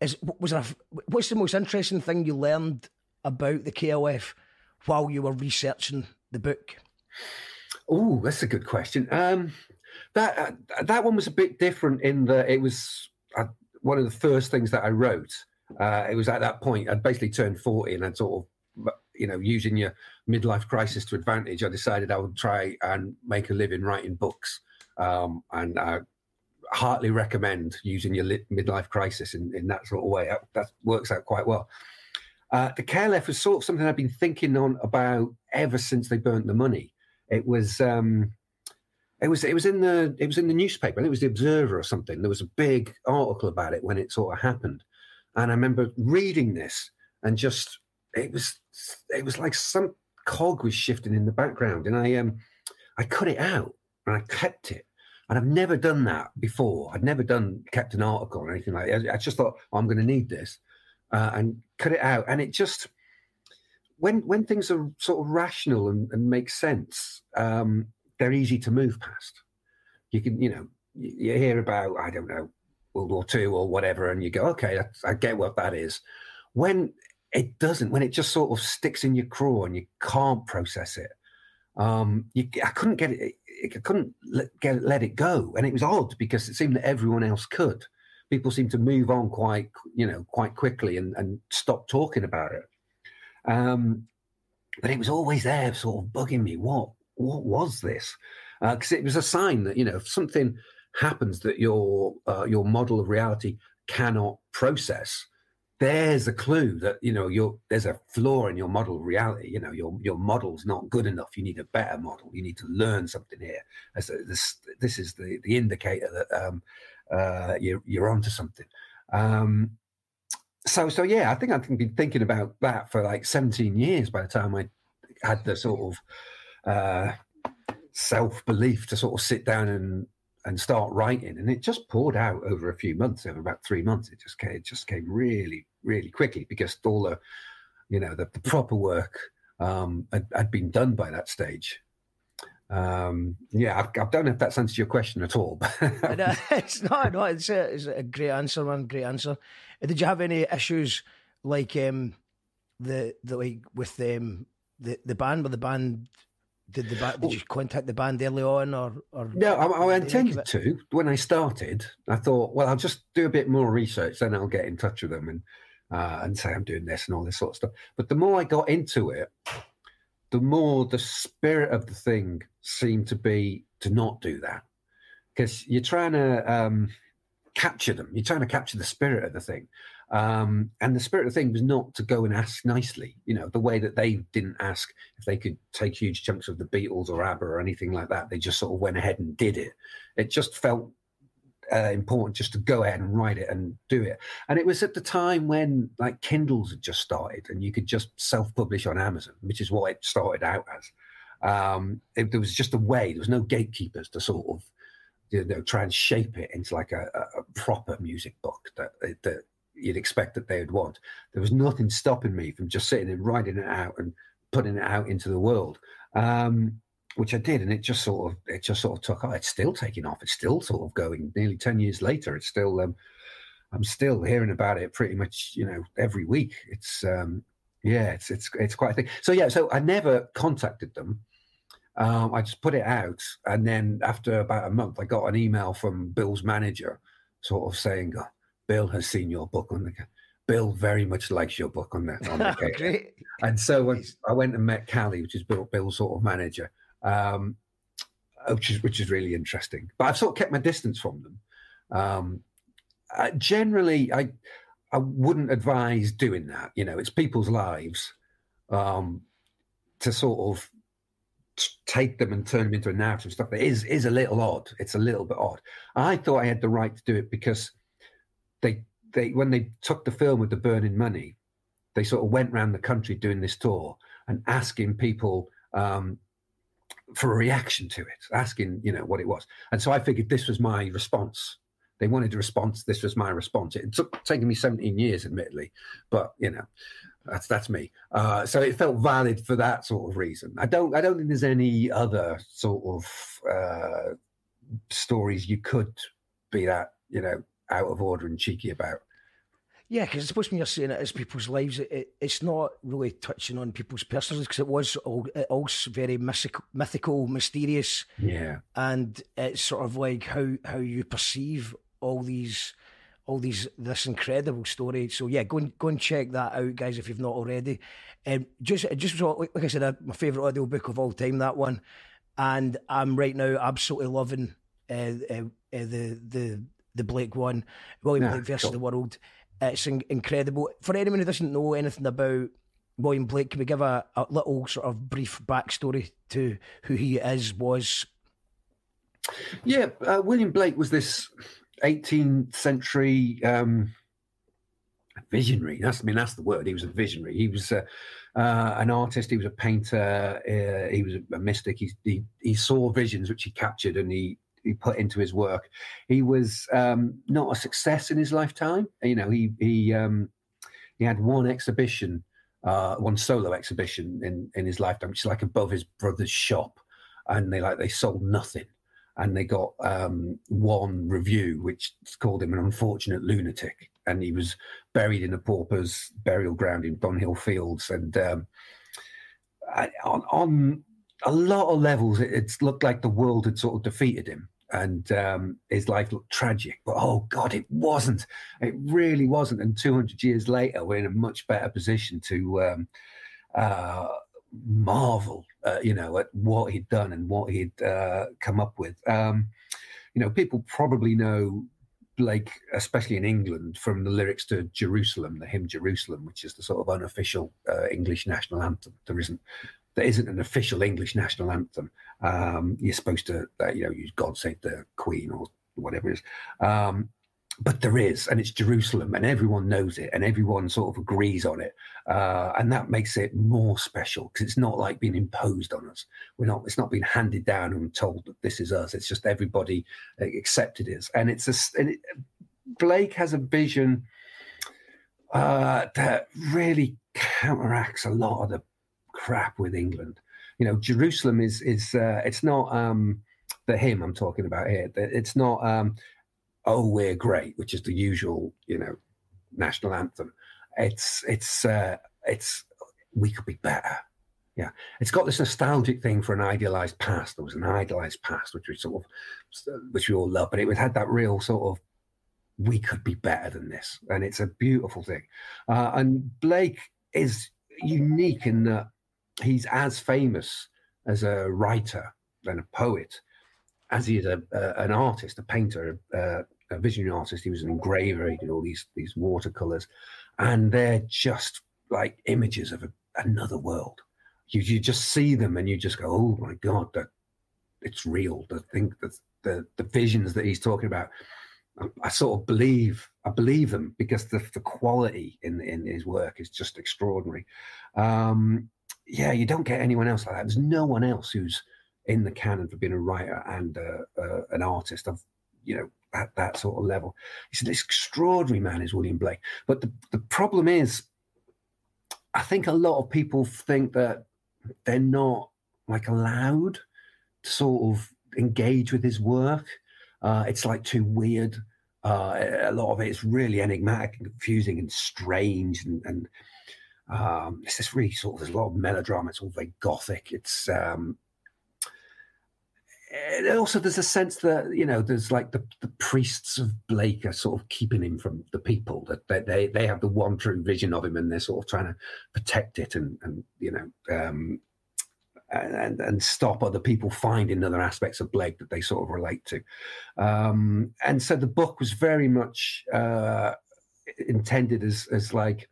Is was there? A, what's the most interesting thing you learned about the KLF while you were researching the book? Oh, that's a good question. Um, that uh, that one was a bit different in that it was uh, one of the first things that I wrote. Uh, it was at that point I'd basically turned forty, and I'd sort of, you know, using your midlife crisis to advantage. I decided I would try and make a living writing books, um, and I heartily recommend using your li- midlife crisis in, in that sort of way. That, that works out quite well. Uh, the KLF was sort of something I've been thinking on about ever since they burnt the money. It was um, it was it was in the it was in the newspaper. I it was the Observer or something. There was a big article about it when it sort of happened, and I remember reading this and just it was it was like some cog was shifting in the background, and I um I cut it out and I kept it. And I've never done that before. I'd never done kept an article or anything like that. I just thought oh, I'm going to need this, uh, and cut it out. And it just when when things are sort of rational and, and make sense, um, they're easy to move past. You can, you know, you, hear about I don't know World War Two or whatever, and you go, okay, I get what that is. When it doesn't, when it just sort of sticks in your craw and you can't process it, um, you, I couldn't get it. I couldn't let, get, let it go, and it was odd because it seemed that everyone else could. People seemed to move on quite, you know, quite quickly and, and stop talking about it. Um, but it was always there, sort of bugging me. What what was this? Because it was a sign that you know if something happens that your uh, your model of reality cannot process. There's a clue that you know you're, there's a flaw in your model of reality. You know your your model's not good enough. You need a better model. You need to learn something here. This this is the the indicator that um, uh, you're you're onto something. Um, so so yeah, I think I've been thinking about that for like 17 years by the time I had the sort of uh, self belief to sort of sit down and and start writing, and it just poured out over a few months, over about three months. It just came, it just came really really quickly because all the you know the, the proper work um, had, had been done by that stage. Um, yeah, I, I don't know if that's answered your question at all. <laughs> Uh, <laughs> it's not, no, it's a, it's a great answer, man. Great answer. Did you have any issues like um the the like with um the the band? With the band, did the band, did you contact the band early on or or No, I, I did they give intended to when I started. I thought, well, I'll just do a bit more research, then I'll get in touch with them and uh, and say I'm doing this and all this sort of stuff. But the more I got into it, the more the spirit of the thing seemed to be to not do that because you're trying to um, capture them. You're trying to capture the spirit of the thing. Um, and the spirit of the thing was not to go and ask nicely, you know, the way that they didn't ask if they could take huge chunks of the Beatles or ABBA or anything like that. They just sort of went ahead and did it. It just felt uh, important just to go ahead and write it and do it. And it was at the time when like Kindles had just started and you could just self publish on Amazon, which is what it started out as. Um, it, there was just a way, there was no gatekeepers to sort of you know, try and shape it into like a, a, a proper music book that, that you'd expect that they would want. There was nothing stopping me from just sitting and writing it out and putting it out into the world. Um, which I did, and it just sort of it just sort of took off. It's still taking off. It's still sort of going. Nearly ten years later, it's still. Um, I'm still hearing about it pretty much, you know, every week. It's um, yeah, it's it's it's quite a thing. So yeah, so I never contacted them. Um, I just put it out, and then after about a month, I got an email from Bill's manager, sort of saying, oh, "Bill has seen your book on the." Bill very much likes your book on the <laughs> on the Great. And so when I went and met Cally, which is Bill, Bill's sort of manager, um, which is which is really interesting. But I've sort of kept my distance from them. Um, uh, generally, I I wouldn't advise doing that. You know, it's people's lives um, to sort of take them and turn them into a narrative stuff. It is is a little odd. It's a little bit odd. I thought I had the right to do it because they they when they took the film with the burning money, they sort of went around the country doing this tour and asking people um, for a reaction to it, asking you know what it was. And so I figured this was my response they wanted a response. This was my response. It took taken me 17 years, admittedly, but you know, that's that's me. Uh, so it felt valid for that sort of reason. I don't I don't think there's any other sort of uh, stories you could be that you know out of order and cheeky about. Yeah, because I suppose when you're saying it is people's lives, it, it, it's not really touching on people's personal because it was all it all's very mystical, mythical, mysterious. Yeah, and it's sort of like how how you perceive all these all these this incredible story. So yeah, go and go and check that out, guys, if you've not already. Um, just just like, like I said, my favourite audio book of all time, that one, and I'm right now absolutely loving uh, uh, uh, the the the Blake one, William yeah, Blake versus cool. the World. It's in- incredible. For anyone who doesn't know anything about William Blake, can we give a, a little sort of brief backstory to who he is? Was yeah, uh, William Blake was this 18th century um, visionary. That's I mean that's the word. He was a visionary. He was uh, uh, an artist. He was a painter. Uh, he was a mystic. He, he, he saw visions which he captured and he he put into his work. He was um, not a success in his lifetime. You know, he he um, he had one exhibition, uh, one solo exhibition in in his lifetime, which is like above his brother's shop, and they like they sold nothing and they got um, one review which called him an unfortunate lunatic, and he was buried in a pauper's burial ground in Bunhill Fields. And um, on, on a lot of levels, it, it's looked like the world had sort of defeated him, and um, his life looked tragic. But oh God, it wasn't. It really wasn't. And 200 years later, we're in a much better position to. Um, uh, marvel, uh, you know, at what he'd done and what he'd uh, come up with. Um, you know, people probably know Blake, especially in England, from the lyrics to Jerusalem, the hymn Jerusalem, which is the sort of unofficial uh, English national anthem. There isn't there isn't an official English national anthem. Um, you're supposed to, uh, you know, use God Save the Queen or whatever it is. Um, but there is, and it's Jerusalem, and everyone knows it, and everyone sort of agrees on it, uh, and that makes it more special because it's not like being imposed on us. We're not; it's not being handed down and told that this is us. It's just everybody accepted it, and it's a. And it, Blake has a vision uh, that really counteracts a lot of the crap with England. You know, Jerusalem is is uh, it's not um, the hymn I'm talking about here. It's not. Um, "Oh, we're great," which is the usual, you know, national anthem. It's it's uh, it's we could be better. Yeah, it's got this nostalgic thing for an idealized past. There was an idealized past, which we sort of, which we all love, but it had that real sort of, we could be better than this, and it's a beautiful thing. Uh, and Blake is unique in that he's as famous as a writer and a poet as he is a, an artist, a painter, a visionary artist. He was an engraver. He did all these these watercolors, and they're just like images of a, another world. You you just see them and you just go, oh my god, that it's real. The thing that the the visions that he's talking about. I, I sort of believe I believe them because the, the quality in in his work is just extraordinary. Um, yeah, you don't get anyone else like that. There's no one else who's in the canon for being a writer and uh, uh, an artist. I've you know at that sort of level. He's an extraordinary man, is William Blake. But the, the problem is, I think a lot of people think that they're not like allowed to sort of engage with his work. Uh, it's like too weird. Uh, a lot of it is really enigmatic and confusing and strange, and, and um, it's just really sort of there's a lot of melodrama. It's all very gothic. It's um, and also there's a sense that you know there's like the, the priests of Blake are sort of keeping him from the people that they, they they have the one true vision of him and they're sort of trying to protect it and and you know um, and and stop other people finding other aspects of Blake that they sort of relate to. Um, and so the book was very much uh, intended as as like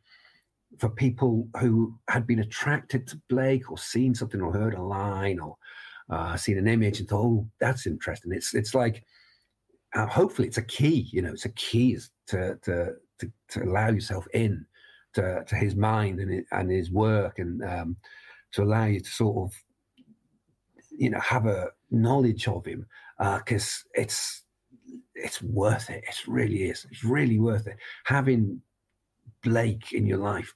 for people who had been attracted to Blake or seen something or heard a line or uh, seen an image and thought, oh, that's interesting. It's it's like uh, hopefully it's a key, you know, it's a key to to to, to allow yourself in to, to his mind and and his work and um, to allow you to sort of you know have a knowledge of him because uh, it's it's worth it. It really is. It's really worth it. Having Blake in your life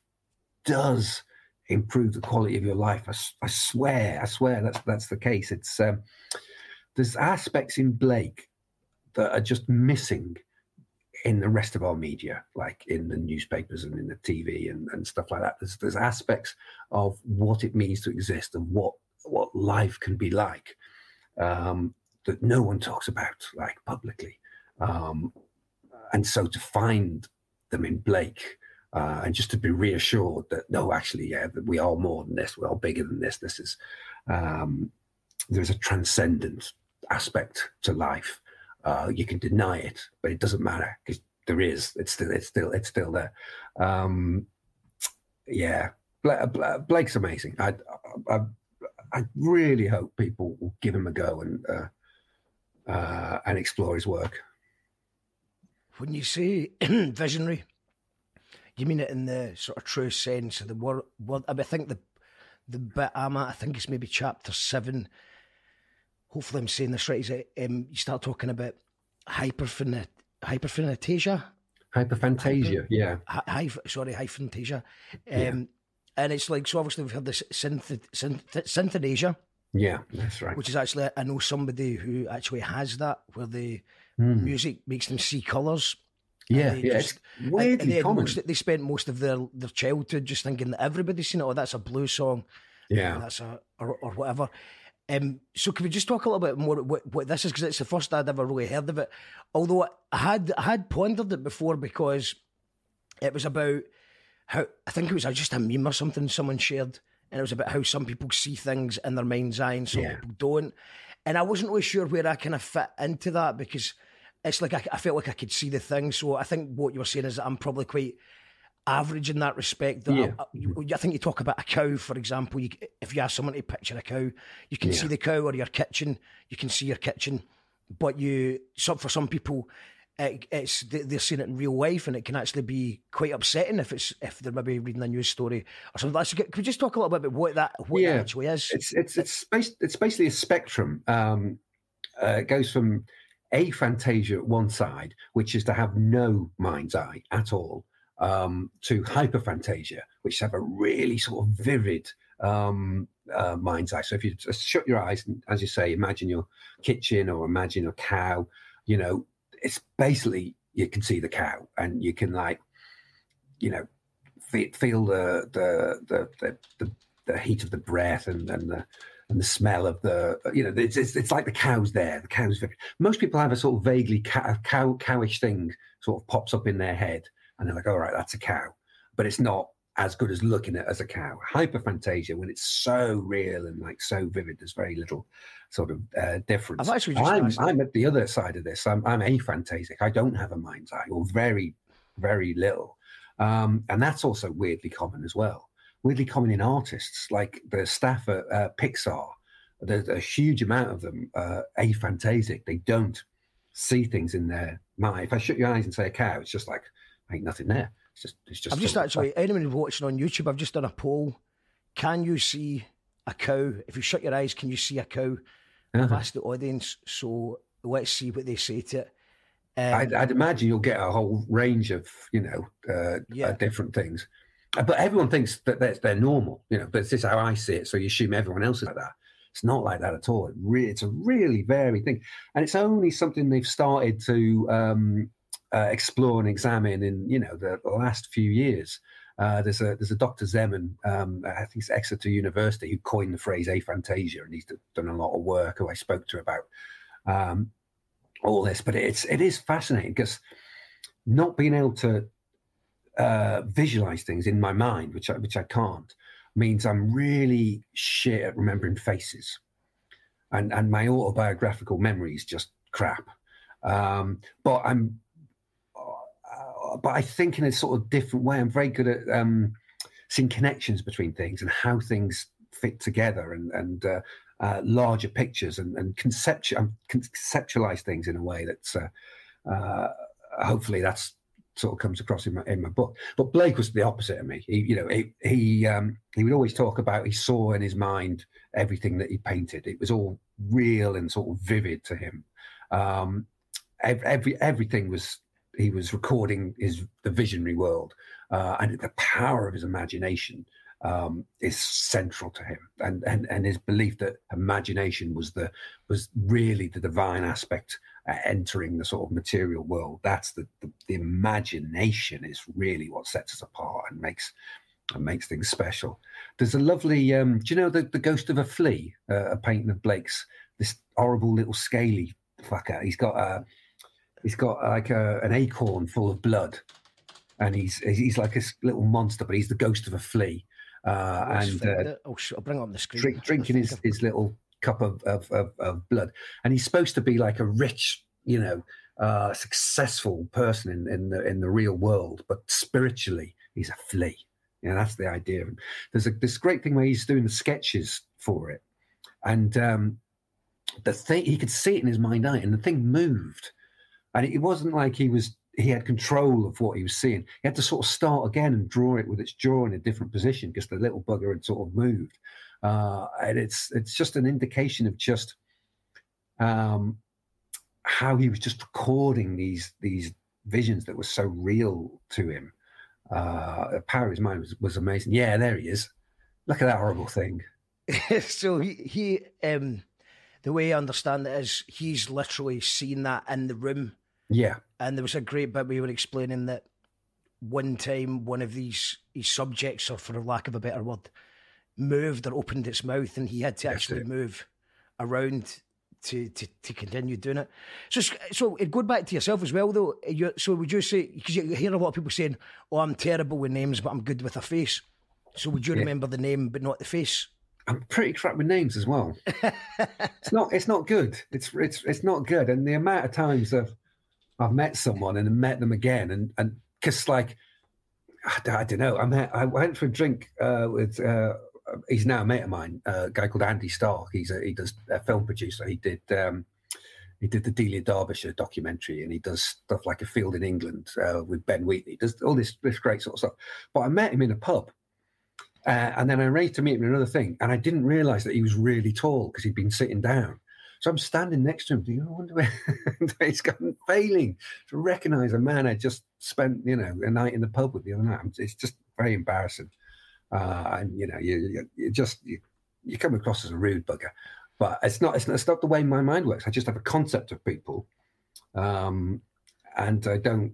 does improve the quality of your life. I, I swear, I swear that's that's the case. It's um, there's aspects in Blake that are just missing in the rest of our media, like in the newspapers and in the TV and, and stuff like that. There's there's aspects of what it means to exist and what what life can be like um, that no one talks about like publicly. Um, and so to find them in Blake uh, and just to be reassured that no, actually, yeah, that we are more than this. We are bigger than this. This is um, there's a transcendent aspect to life. Uh, you can deny it, but it doesn't matter because there is. It's still. It's still. It's still there. Um, yeah, Blake's amazing. I, I, I really hope people will give him a go and uh, uh, and explore his work. When you say <clears throat> visionary, you mean it in the sort of true sense of the word? word I, mean, I think the the bit I'm at, I think it's maybe chapter seven. Hopefully, I'm saying this right. Is it, um, you start talking about hyperphantasia? Hyperphantasia, hyper, yeah. Hi, sorry, hyperphantasia. Um, yeah. And it's like, so obviously, we've had this synth, synth, synthenasia. Yeah, that's right. Which is actually, I know somebody who actually has that, where the mm. music makes them see colours yeah, yeah, just, it's weirdly they common. Most, they spent most of their, their childhood just thinking that everybody's seen it. Oh, that's a blues song. Yeah, that's a or, or whatever. Um, so can we just talk a little bit more what, what this is because it's the first I'd ever really heard of it. Although I had I had pondered it before because it was about how I think it was just a meme or something someone shared, and it was about how some people see things in their mind's eye and some yeah. people don't. And I wasn't really sure where I kind of fit into that because it's like I, I, felt like I could see the thing. So I think what you were saying is that I'm probably quite average in that respect. That yeah. I, I, I, think you talk about a cow, for example. You, if you ask someone to picture a cow, you can yeah. see the cow or your kitchen. You can see your kitchen, but you some for some people. It, it's they're seeing it in real life, and it can actually be quite upsetting if it's if they're maybe reading a news story or something. Like Could we just talk a little bit about what that what yeah. that actually is? It's it's it's based, it's basically a spectrum. Um, uh, it goes from aphantasia at one side, which is to have no mind's eye at all, um, to hyperphantasia, which have a really sort of vivid um, uh, mind's eye. So if you just shut your eyes and, as you say, imagine your kitchen or imagine a cow, you know, it's basically you can see the cow and you can like, you know, feel the the the the, the, the heat of the breath and, and the and the smell of the you know it's, it's, it's like the cows there the cows most people have a sort of vaguely cow, cow cowish thing sort of pops up in their head and they're like all right that's a cow. But it's not as good as looking at as a cow. Hyperphantasia when it's so real and like so vivid there's very little sort of uh, difference. I've actually I'm, I'm at the other side of this. I'm, I'm aphantasic I don't have a mind's eye or very very little. Um, and that's also weirdly common as well weirdly common in artists, like the staff at uh, Pixar. There's a huge amount of them uh, aphantasic. They don't see things in their mind. If I shut your eyes and say a cow, it's just like ain't nothing there. It's just it's just. I've just actually anyone watching on YouTube, I've just done a poll. Can you see a cow? If you shut your eyes, can you see a cow? Uh-huh. I've asked the audience, so let's see what they say to it. Um, I'd, I'd, imagine you'll get a whole range of you know uh, yeah. uh, different things. But everyone thinks that that's they're normal, you know. But this is how I see it. So you assume everyone else is like that. It's not like that at all. It it's a really varied thing, and it's only something they've started to um, uh, explore and examine in you know the, the last few years. Uh, there's a there's a Dr. Zeman, um, I think it's Exeter University, who coined the phrase aphantasia, and he's done a lot of work. Who I spoke to about um, all this, but it's it is fascinating because not being able to uh, visualize things in my mind, which I, which I can't, means I'm really shit at remembering faces, and and my autobiographical memory is just crap. Um, but I'm, uh, but I think in a sort of different way. I'm very good at um, seeing connections between things and how things fit together, and and uh, uh, larger pictures and, and conceptual conceptualize things in a way that's uh, uh, hopefully that's sort of comes across in my in my book. But Blake was the opposite of me. He, you know, he he um, he would always talk about he saw in his mind everything that he painted. It was all real and sort of vivid to him. Um, every everything was he was recording his the visionary world uh, and the power of his imagination um, is central to him, and, and and his belief that imagination was the was really the divine aspect uh, entering the sort of material world. That's the, the, the imagination is really what sets us apart and makes and makes things special. There's a lovely, um, do you know the, the ghost of a flea, uh, a painting of Blake's? This horrible little scaly fucker. He's got a he's got like a, an acorn full of blood, and he's he's like a little monster, but he's the ghost of a flea uh, and uh, oh, I'll bring on the screen. Drink, drinking his, his little cup of, of, of, of, blood, and he's supposed to be like a rich, you know, uh, successful person in, in the in the real world, but spiritually he's a flea. Yeah, that's the idea. There's a this great thing where he's doing the sketches for it, and um, the thing he could see it in his mind eye, and the thing moved, and it wasn't like he was he had control of what he was seeing. He had to sort of start again and draw it with its jaw in a different position because the little bugger had sort of moved. Uh, and it's it's just an indication of just um, how he was just recording these these visions that were so real to him. Uh, the power of his mind was, was amazing. Yeah, there he is. Look at that horrible thing. <laughs> so he he um, the way I understand it is he's literally seen that in the room yeah. And there was a great bit we were explaining that one time one of these, these subjects, or for lack of a better word, moved or opened its mouth and he had to That's actually it. move around to, to, to continue doing it. So, so going back to yourself as well, though. You, so would you say because you hear a lot of people saying, "Oh, I'm terrible with names, but I'm good with a face." So would you yeah. remember the name but not the face? I'm pretty crap with names as well. <laughs> it's not. It's not good. It's it's it's not good. And the amount of times of I've met someone and met them again, and and because like I, I, don't know, I met I went for a drink uh, with. Uh, he's now a mate of mine, uh, a guy called Andy Starke. He's a, he does a film producer. He did um, he did the Delia Derbyshire documentary, and he does stuff like A Field in England uh, with Ben Wheatley. He does all this this great sort of stuff. But I met him in a pub, uh, and then I arranged to meet him in another thing, and I didn't realise that he was really tall because he'd been sitting down. So I'm standing next to him, Do you wonder <laughs> where he's gone failing to recognise a man I just spent, you know, a night in the pub with the other night. It's just very embarrassing. Uh, and you know, you, you just you, you come across as a rude bugger, but it's not, it's not. It's not the way my mind works. I just have a concept of people, um, and I don't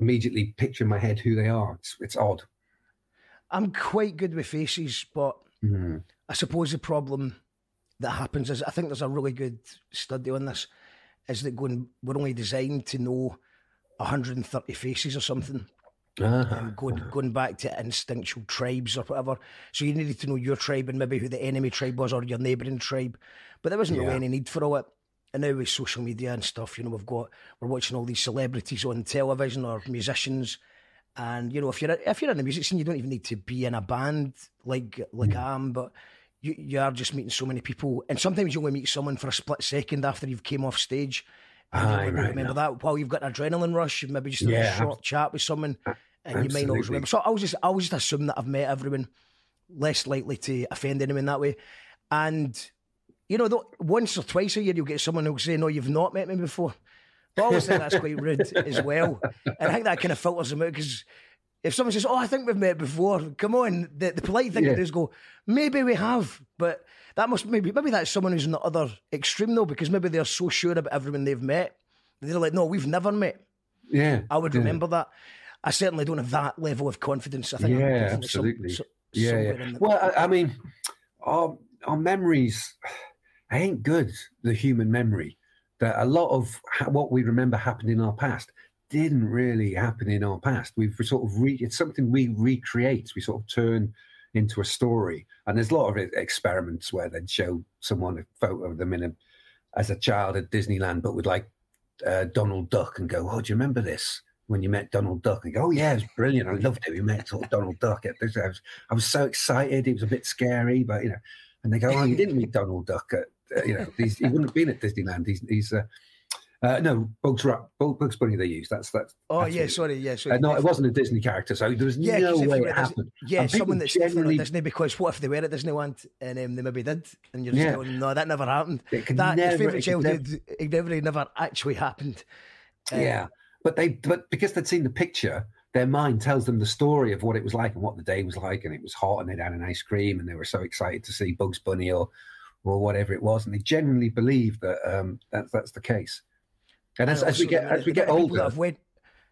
immediately picture in my head who they are. It's, it's odd. I'm quite good with faces, but mm. I suppose the problem that happens is I think there's a really good study on this. Is that going? We're only designed to know 130 faces or something. Uh-huh. Um, going going back to instinctual tribes or whatever. So you needed to know your tribe and maybe who the enemy tribe was or your neighbouring tribe. But there wasn't yeah. really any need for all it. And now with social media and stuff, you know, we've got we're watching all these celebrities on television or musicians. And you know, if you're if you're in the music scene, you don't even need to be in a band like like mm. I am, but you, you are just meeting so many people, and sometimes you only meet someone for a split second after you've came off stage. Aye, right, remember that while you've got an adrenaline rush, maybe just yeah, a short chat with someone, and absolutely. you might not remember. So I was just, I was just assume that I've met everyone, less likely to offend anyone that way, and you know, though, once or twice a year you'll get someone who'll say, "No, you've not met me before." But I always think that's quite <laughs> rude as well, and I think that kind of filters them out because if someone says, "Oh, I think we've met before," come on. The, the polite thing Yeah. to do is go, "Maybe we have," but that must maybe maybe that's someone who's in the other extreme though, because maybe they're so sure about everyone they've met. They're like, "No, we've never met." Yeah, I would yeah. remember that. I certainly don't have that level of confidence. I think Yeah, some- absolutely. so- Yeah, yeah. Well, I, I mean, our our memories <sighs> ain't good. The human memory that a lot of ha- what we remember happened in our past didn't really happen in our past. We've sort of re- it's something we recreate. We sort of turn into a story, and there's a lot of experiments where they'd show someone a photo of them in a as a child at Disneyland, but with like uh, Donald Duck, and go, "Oh, do you remember this?" When you met Donald Duck, and go, "Oh yeah, it was brilliant. I loved it. We met Donald Duck. At this. I was, I was so excited. It was a bit scary, but you know." And they go, "Oh, you didn't meet Donald Duck at uh, you know, he's, he wouldn't have been at Disneyland. He's, he's uh, uh, no Bugs, Ra- Bug- Bugs Bunny. They used that's that's. oh that's yeah, what- sorry, yeah, sorry. Uh, no, it wasn't a Disney character, so there was Yeah, no way it happened. Yeah, And someone that's generally- Disney because what if they were at Disneyland and um, they maybe did, and you're just Yeah. going, no, that never happened. It that never- your it favorite could childhood activity never actually happened. Um, Yeah, but they but because they'd seen the picture, their mind tells them the story of what it was like and what the day was like, and it was hot, and they'd had an ice cream, and they were so excited to see Bugs Bunny or or whatever it was, and they genuinely believe that um, that's that's the case. And as, And as we get as we get amount that older, have went,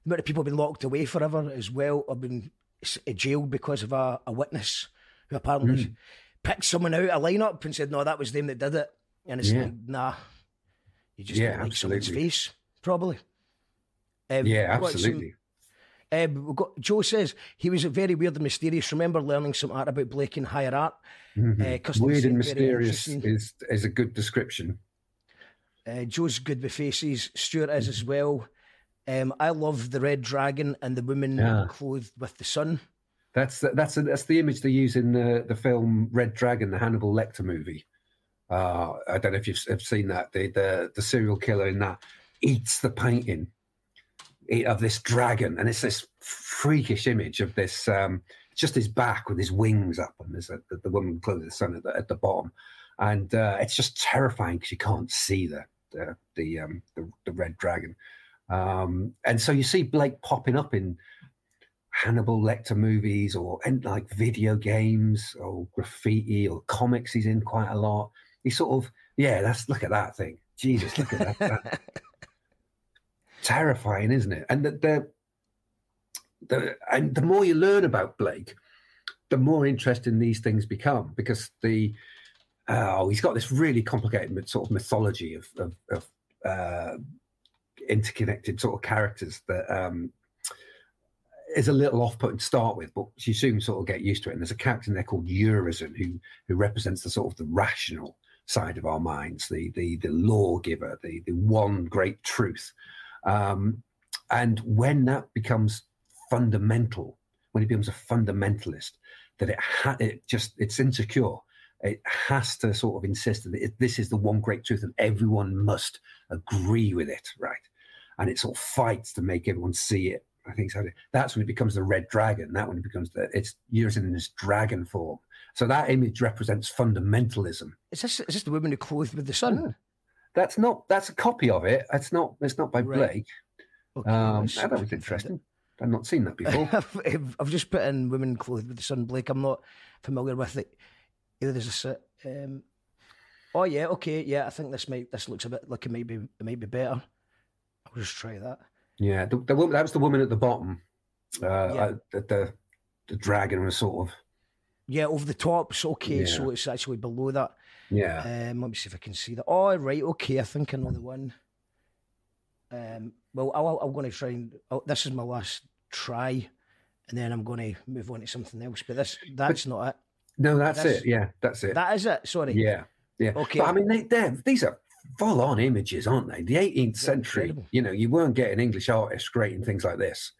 the amount of people have been locked away forever as well, or been jailed because of a, a witness who apparently Hmm. picked someone out of a lineup and said, "No, that was them that did it," and it's Yeah. like, nah, you just Yeah, like someone's face, probably. Um, yeah, we've got some- absolutely. Um, we've got, Joe says he was very weird and mysterious. Remember learning some art about Blake and higher art. Mhm. uh, Weird and mysterious is is a good description. Uh, Joe's good with faces. Stuart is as well. Um, I love the red dragon and the woman Yeah. clothed with the sun. That's the, that's the, that's the image they use in the the film Red Dragon, the Hannibal Lecter movie. Uh, I don't know if you've seen that. The, the the serial killer in that eats the painting of this dragon, and it's this freakish image of this. Um, just his back with his wings up, and there's a, the, the woman clothed with the sun at the, at the bottom, and uh, it's just terrifying because you can't see the the the, um, the the red dragon. Um, and so you see Blake popping up in Hannibal Lecter movies or like video games or graffiti or comics he's in quite a lot. He's sort of yeah, that's look at that thing. Jesus, look at that. that. <laughs> Terrifying, isn't it? And the, the the and the more you learn about Blake, the more interesting these things become because the oh, he's got this really complicated sort of mythology of of, of uh, interconnected sort of characters that um, is a little off-putting to start with, but you soon sort of get used to it. And there's a character in there called Urizen who who represents the sort of the rational side of our minds, the the the lawgiver, the the one great truth. Um, and when that becomes fundamental, when it becomes a fundamentalist, that it ha- it just it's insecure. It has to sort of insist that it, this is the one great truth, and everyone must agree with it, right? And it sort of fights to make everyone see it. I think so. That's when it becomes the red dragon. That when it becomes the it's Urizen in this dragon form. So that image represents fundamentalism. Is this is this the woman who clothed with the sun? That's not. That's a copy of it. It's not. It's not by Right. Blake. Okay, Um, let's- that was interesting. I've not seen that <laughs> before. I've, I've just put in women clothed with the sun. Blake, I'm not familiar with it. Either there's a. Um, oh yeah, okay, yeah. I think this might this looks a bit like it might be it might be better. I'll just try that. Yeah, the, the woman that was the woman at the bottom. Uh, Yeah. uh, the, the the dragon was sort of Yeah, over the top. So okay, Yeah. so it's actually below that. yeah. Um, let me see if I can see that. Oh, right, okay. I think I know the one. Um, well, I'll, I'm going to try and. Oh, this is my last try, and then I'm going to move on to something else. But this, that's not it. No, that's, that's- it. Yeah, that's it. That is it. Sorry. yeah, yeah. Okay. But I mean, they, they're these are full on images, aren't they? The 18th century. incredible. You know, you weren't getting English artists creating things like this.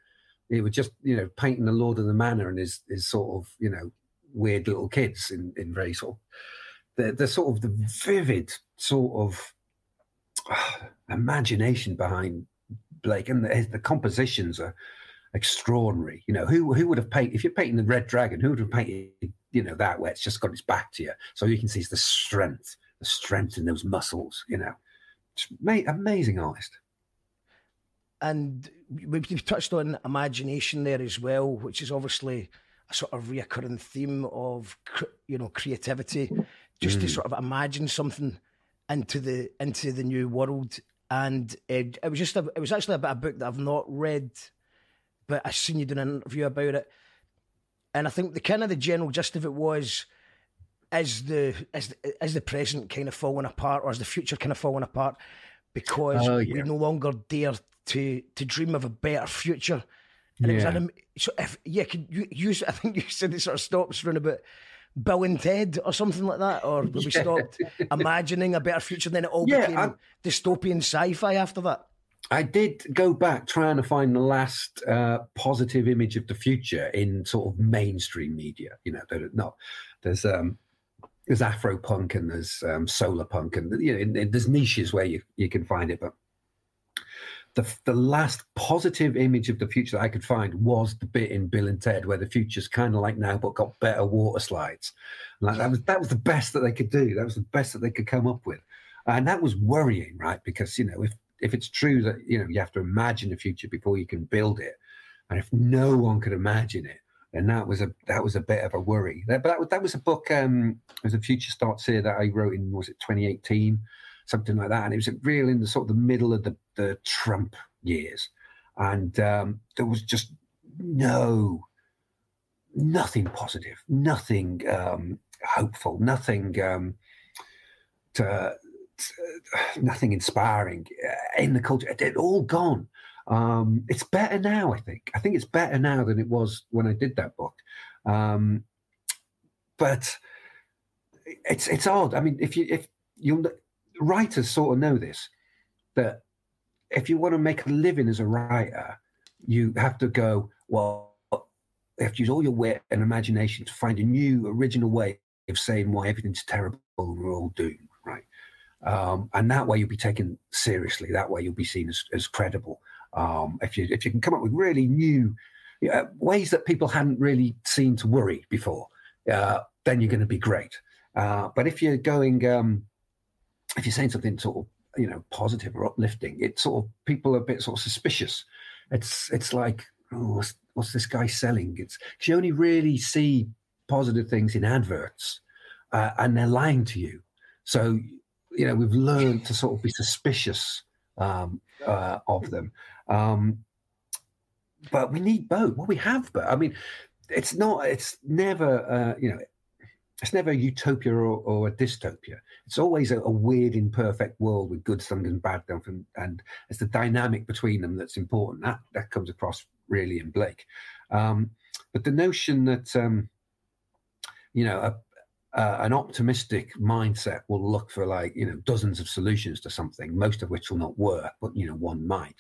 It was just you know painting the Lord of the Manor and his his sort of you know weird little kids in in very sort of the the sort of the vivid sort of ah, <sighs> imagination behind Blake and the, the compositions are extraordinary. You know, who who would have painted if you're painting the Red Dragon? Who would have painted you know that where it's just got its back to you, so you can see it's the strength, the strength in those muscles. You know, Just ma- amazing artist. and we, we touched on imagination there as well, which is obviously a sort of reoccurring theme of you know creativity, just to mm. sort of imagine something into the into the new world. And it, it was just a, it was actually a bit of a book that I've not read, but I seen you doing an interview about it, and I think the kind of the general gist of it was. Is the is the, is the present kind of falling apart, or is the future kind of falling apart because Oh, we yeah. no longer dare to to dream of a better future? And it was Yeah. an, so if yeah, could you use? <laughs> I think you said it sort of stops around about Bill and Ted or something like that, or <laughs> we Yeah. stopped imagining a better future. And then it all Yeah, became I'm- dystopian sci-fi after that. I did go back trying to find the last uh, positive image of the future in sort of mainstream media. You know, there, no, there's um, there's Afro punk and there's um, solar punk and you know, there's niches where you you can find it, but the the last positive image of the future that I could find was the bit in Bill and Ted where the future's kind of like now, but got better water slides. Like that was that was the best that they could do. That was the best that they could come up with, and that was worrying, right? Because you know if if it's true that you know you have to imagine the future before you can build it, and if no one could imagine it, then that was a that was a bit of a worry. That, but that was that was a book. Um, it was a future starts here that I wrote in was it 2018, something like that, and it was real in the sort of the middle of the the Trump years, and um, there was just no nothing positive, nothing um, hopeful, nothing um, to, nothing inspiring uh, in the culture. It, it all gone. Um, it's better now, I think. I think it's better now than it was when I did that book. Um, but it's it's odd. I mean, if you if you writers sort of know this that if you want to make a living as a writer, you have to go well. You have to use all your wit and imagination to find a new, original way of saying why everything's terrible and we're all doomed? Um, and that way you'll be taken seriously. That way you'll be seen as, as credible. Um, if you if you can come up with really new uh, ways that people hadn't really seen to worry before, uh, then you're going to be great. Uh, but if you're going, um, if you're saying something sort of you know positive or uplifting, it's sort of people are a bit sort of suspicious. It's it's like oh, what's, what's this guy selling? It's 'cause you only really see positive things in adverts, uh, and they're lying to you. So you know we've learned to sort of be suspicious um, uh, of them. Um, but we need both. Well, we have both. I mean, it's not. It's never. Uh, you know, it's never a utopia or, or a dystopia. It's always a, a weird, imperfect world with good things and bad things, and, and it's the dynamic between them that's important. That that comes across really in Blake. Um, but the notion that um, you know a, uh, an optimistic mindset will look for like you know dozens of solutions to something, most of which will not work, but you know one might.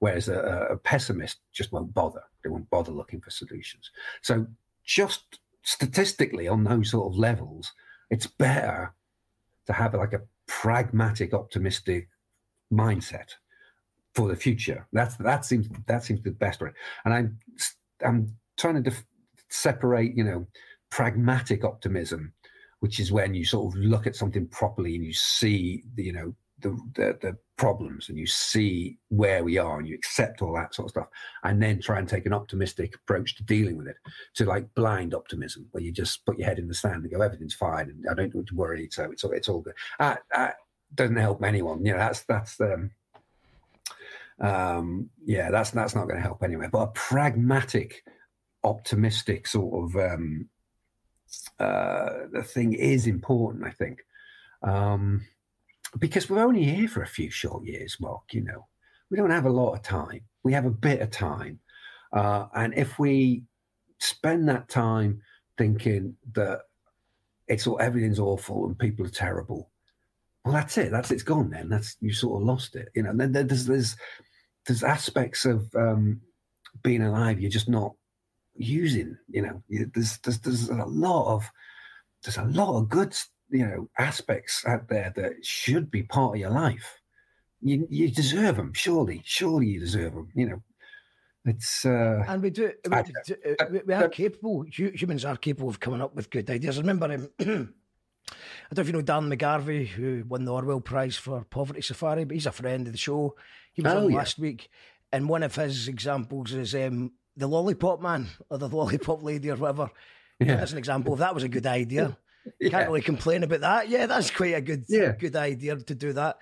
Whereas a, a pessimist just won't bother; they won't bother looking for solutions. So just statistically, on those sort of levels, it's better to have like a pragmatic, optimistic mindset for the future. That's that seems that seems the best way. And I'm I'm trying to def- separate, you know, pragmatic optimism, which is when you sort of look at something properly and you see the, you know, the, the the problems and you see where we are and you accept all that sort of stuff, and then try and take an optimistic approach to dealing with it, to like blind optimism, where you just put your head in the sand and go, everything's fine, and I don't need to worry, so it's all it's all good. Uh, uh, doesn't help anyone, you know. That's that's um, um, yeah, that's that's not going to help anyway. But a pragmatic, optimistic sort of um, uh, the thing is important, I think, um, because we're only here for a few short years, Mark. You know, we don't have a lot of time. We have a bit of time, uh, and if we spend that time thinking that it's all everything's awful and people are terrible, well, that's it. That's it's gone. Then that's you sort of lost it. You know. And then there's there's there's aspects of um, being alive you're just not using. You know, there's there's there's a lot of there's a lot of good you know aspects out there that should be part of your life. You you deserve them. Surely, surely you deserve them. You know, it's uh, And we do, we, I- do- uh, we, we are capable, humans are capable of coming up with good ideas. I remember, um, <clears throat> I don't know if you know Darren McGarvey, who won the Orwell Prize for Poverty Safari, but he's a friend of the show. He was Oh, on yeah. last week, and one of his examples is um, the lollipop man or the <laughs> lollipop lady or whatever. Yeah. That's an example of that was a good idea. <laughs> Yeah. Can't really complain about that. Yeah, that's quite a good Yeah. good idea to do that.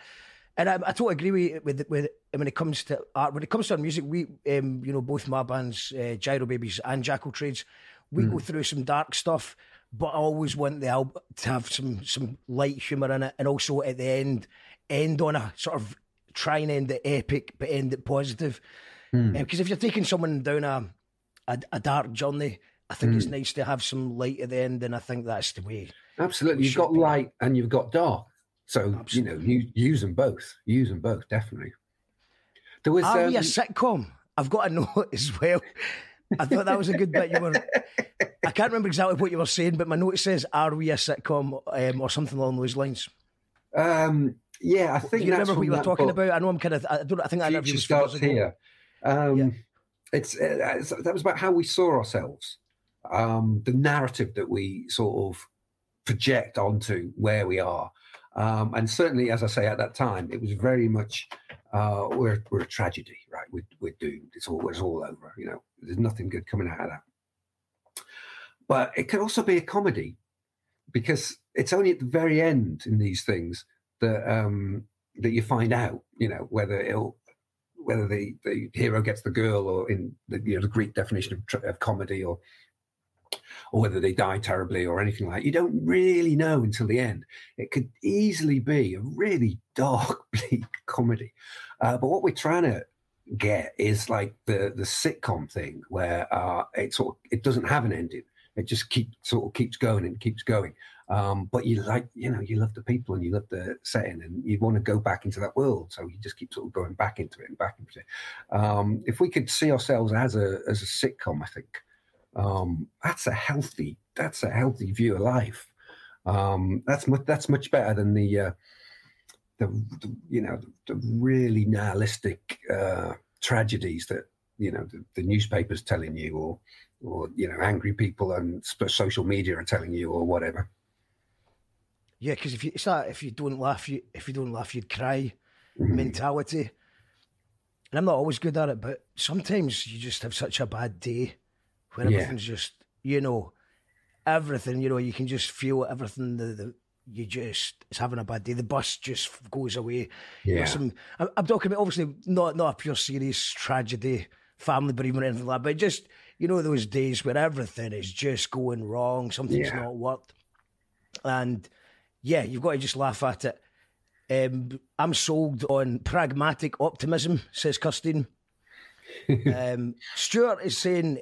And I, I totally agree with with with when it comes to art. When it comes to our music, we um, you know both my bands, uh, Gyro Babies and Jackal Trades, we Hmm. go through some dark stuff, but I always want the album to have some some light humour in it, and also at the end end on a sort of try and end it epic, but end it positive. Hmm. Because if you're taking someone down a a, a dark journey, I think Hmm. it's nice to have some light at the end, and I think that's the way. Absolutely. You've got be. light and you've got dark. So, Absolutely. you know, you, use them both. Use them both, definitely. There was. Are we a um, sitcom? I've got a note <laughs> as well. I thought that was a good bit. You were, I can't remember exactly what you were saying, but my note says, "Are we a sitcom?" Um, or something along those lines. um, yeah, I think. Do you that's remember what you were talking book, about? I know I'm kind of. I don't. I think that interview Future was a few starts here. Um, Yeah. It's uh, it's- that was about how we saw ourselves, um, the narrative that we sort of project onto where we are, um, and certainly, as I say, at that time, it was very much uh, we're we're a tragedy, right? We're we're doomed. It's all it's all over. You know, there's nothing good coming out of that. But it could also be a comedy, because it's only at the very end in these things that um, that you find out. You know whether it'll whether the, the hero gets the girl or in the you know the Greek definition of, of comedy or or whether they die terribly or anything like that. You don't really know until the end. It could easily be a really dark, <laughs> bleak comedy. Uh, but what we're trying to get is like the the sitcom thing where uh, it sort of, it doesn't have an ending. It just keeps sort of keeps going and keeps going. Um, but you like, you know, you love the people and you love the setting and you want to go back into that world. So you just keep sort of going back into it and back into it. Um, if we could see ourselves as a as a sitcom, I think um, that's a healthy that's a healthy view of life. Um, that's much that's much better than the uh, the, the you know the, the really nihilistic uh, tragedies that you know the, the newspapers telling you or or you know angry people on social media are telling you or whatever. Yeah, because if you it's that if you don't laugh, you if you don't laugh, you'd cry Mhm. mentality. And I'm not always good at it, but sometimes you just have such a bad day where Yeah. everything's just you know everything. You know you can just feel everything. The, the you just it's having a bad day. The bus just goes away. You know, Yeah. some I'm, I'm talking about obviously not not a pure serious tragedy, family bereavement or anything like that, but just you know those days where everything is just going wrong, something's Yeah. not worked, and yeah, you've got to just laugh at it. Um, I'm sold on pragmatic optimism, says Kirstine. <laughs> um, Stuart is saying,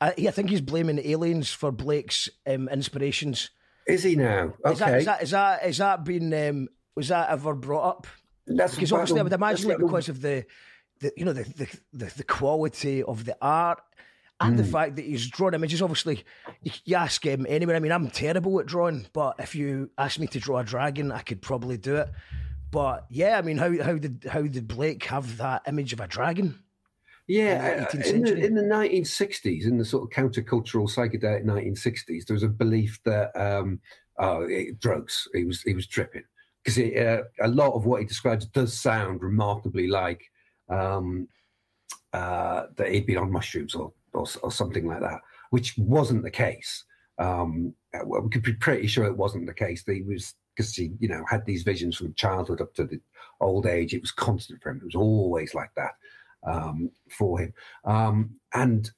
I, I think he's blaming aliens for Blake's um, inspirations. Is he now? Is that, Okay, is that is that is that been um, was that ever brought up? that's Because obviously, I would imagine it because of the, the you know the, the the the quality of the art and the Hmm. fact that he's drawn images. Obviously, you, you ask him anyway. I mean, I'm terrible at drawing, but if you ask me to draw a dragon, I could probably do it. But yeah, I mean, how how did how did Blake have that image of a dragon? Yeah, in the uh, 18th in the, in the 1960s, in the sort of countercultural psychedelic 1960s, there was a belief that um, oh, it, drugs, he was he was tripping because uh, a lot of what he describes does sound remarkably like um, uh, that he'd been on mushrooms or, or or something like that, which wasn't the case. Um, we could be pretty sure it wasn't the case. He was because he, you know, had these visions from childhood up to the old age. It was constant for him. It was always like that um, for him. Um, and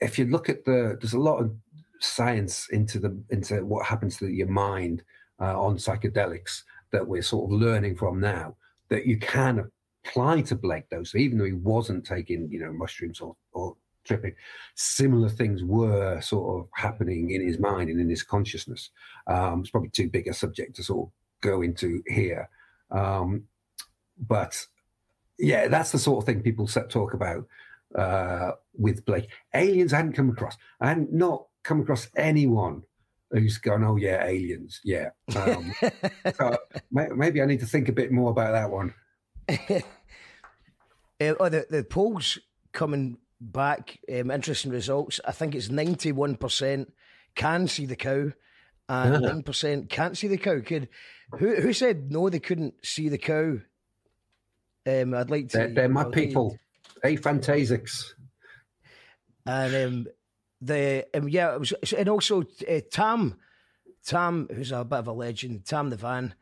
if you look at the, there's a lot of science into the into what happens to your mind uh, on psychedelics that we're sort of learning from now that you can apply to Blake though. So even though he wasn't taking, you know, mushrooms or, or tripping, similar things were sort of happening in his mind and in his consciousness. Um, it's probably too big a subject to sort of go into here. Um, but yeah, that's the sort of thing people set, talk about uh, with Blake. Aliens I hadn't come across. I hadn't not come across anyone who's gone, oh yeah, aliens, yeah. Um, <laughs> so maybe I need to think a bit more about that one. <laughs> Uh, oh, the the polls coming back, um, interesting results. I think it's ninety one percent can see the cow, and nine percent can't see the cow. Could who who said no? They couldn't see the cow. Um, I'd like to. They're, they're my I'd like you- And um, the um, yeah, it was, and also uh, Tam, Tam, who's a bit of a legend, Tam the Van,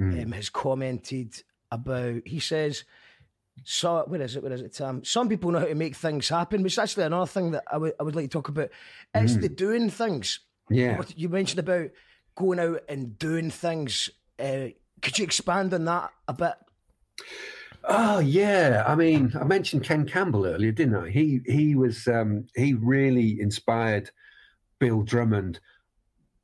um, has commented about. He says, "So where is it? Where is it, Tam? Some people know how to make things happen." Which is actually another thing that I would I would like to talk about. It's the doing things. Yeah. What you mentioned about going out and doing things. Uh, could you expand on that a bit? Oh yeah, I mean, I mentioned Ken Campbell earlier, didn't I? He he was um, he really inspired Bill Drummond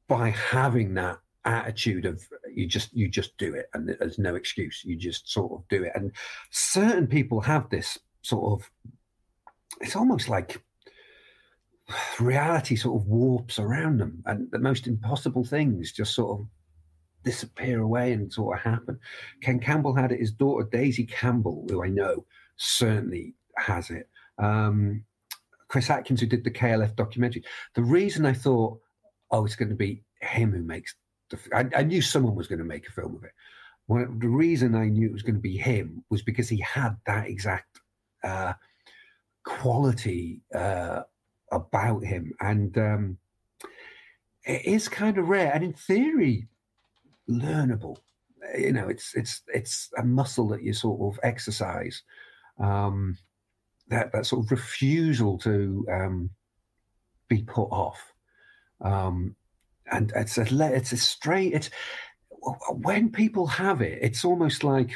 by having that attitude of you just you just do it and there's no excuse. You just sort of do it. And certain people have this sort of it's almost like reality sort of warps around them and the most impossible things just sort of disappear away and sort of happen. Ken Campbell had it. His daughter Daisy Campbell, who I know certainly has it. Um, Chris Atkins, who did the KLF documentary. The reason I thought, oh, it's going to be him who makes. I, I knew someone was going to make a film of it. The reason I knew it was going to be him was because he had that exact uh, quality uh, about him, and um, it is kind of rare. And in theory, learnable. You know, it's it's it's a muscle that you sort of exercise. Um, that that sort of refusal to um, be put off, um, and it's a it's a straight. It's when people have it, it's almost like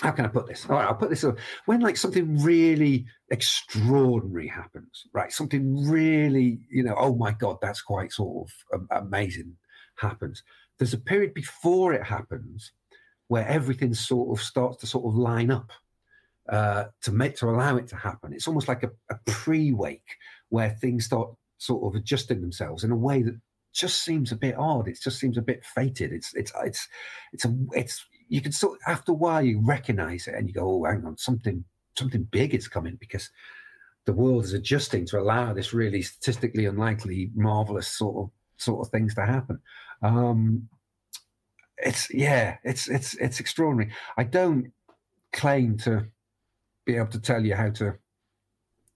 how can I put this? All right, I'll put this. Up. When like something really extraordinary happens, right? Something really, you know, oh my god, that's quite sort of amazing happens there's a period before it happens where everything sort of starts to sort of line up uh, to make to allow it to happen. It's almost like a, a pre-wake where things start sort of adjusting themselves in a way that just seems a bit odd. It just seems a bit fated. It's it's it's it's a it's you can sort after a while you recognize it and you go, oh, hang on, something something big is coming because the world is adjusting to allow this really statistically unlikely, marvelous sort of sort of things to happen. Um, it's yeah, it's it's it's extraordinary. I don't claim to be able to tell you how to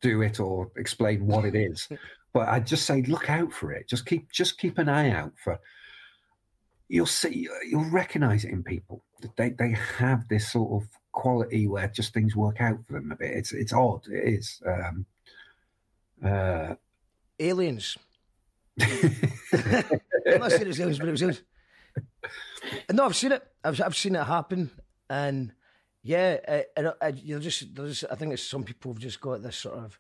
do it or explain what it is, <laughs> but I just say look out for it. Just keep just keep an eye out for. You'll see, you'll recognize it in people. They they have this sort of quality where just things work out for them a bit. It's it's odd. It is. Um, uh, Aliens. <laughs> I'm not saying it's aliens, but it was aliens. No, I've seen it. I've I've seen it happen, and yeah, uh, and uh, you're just there's. I think it's some people have just got this sort of,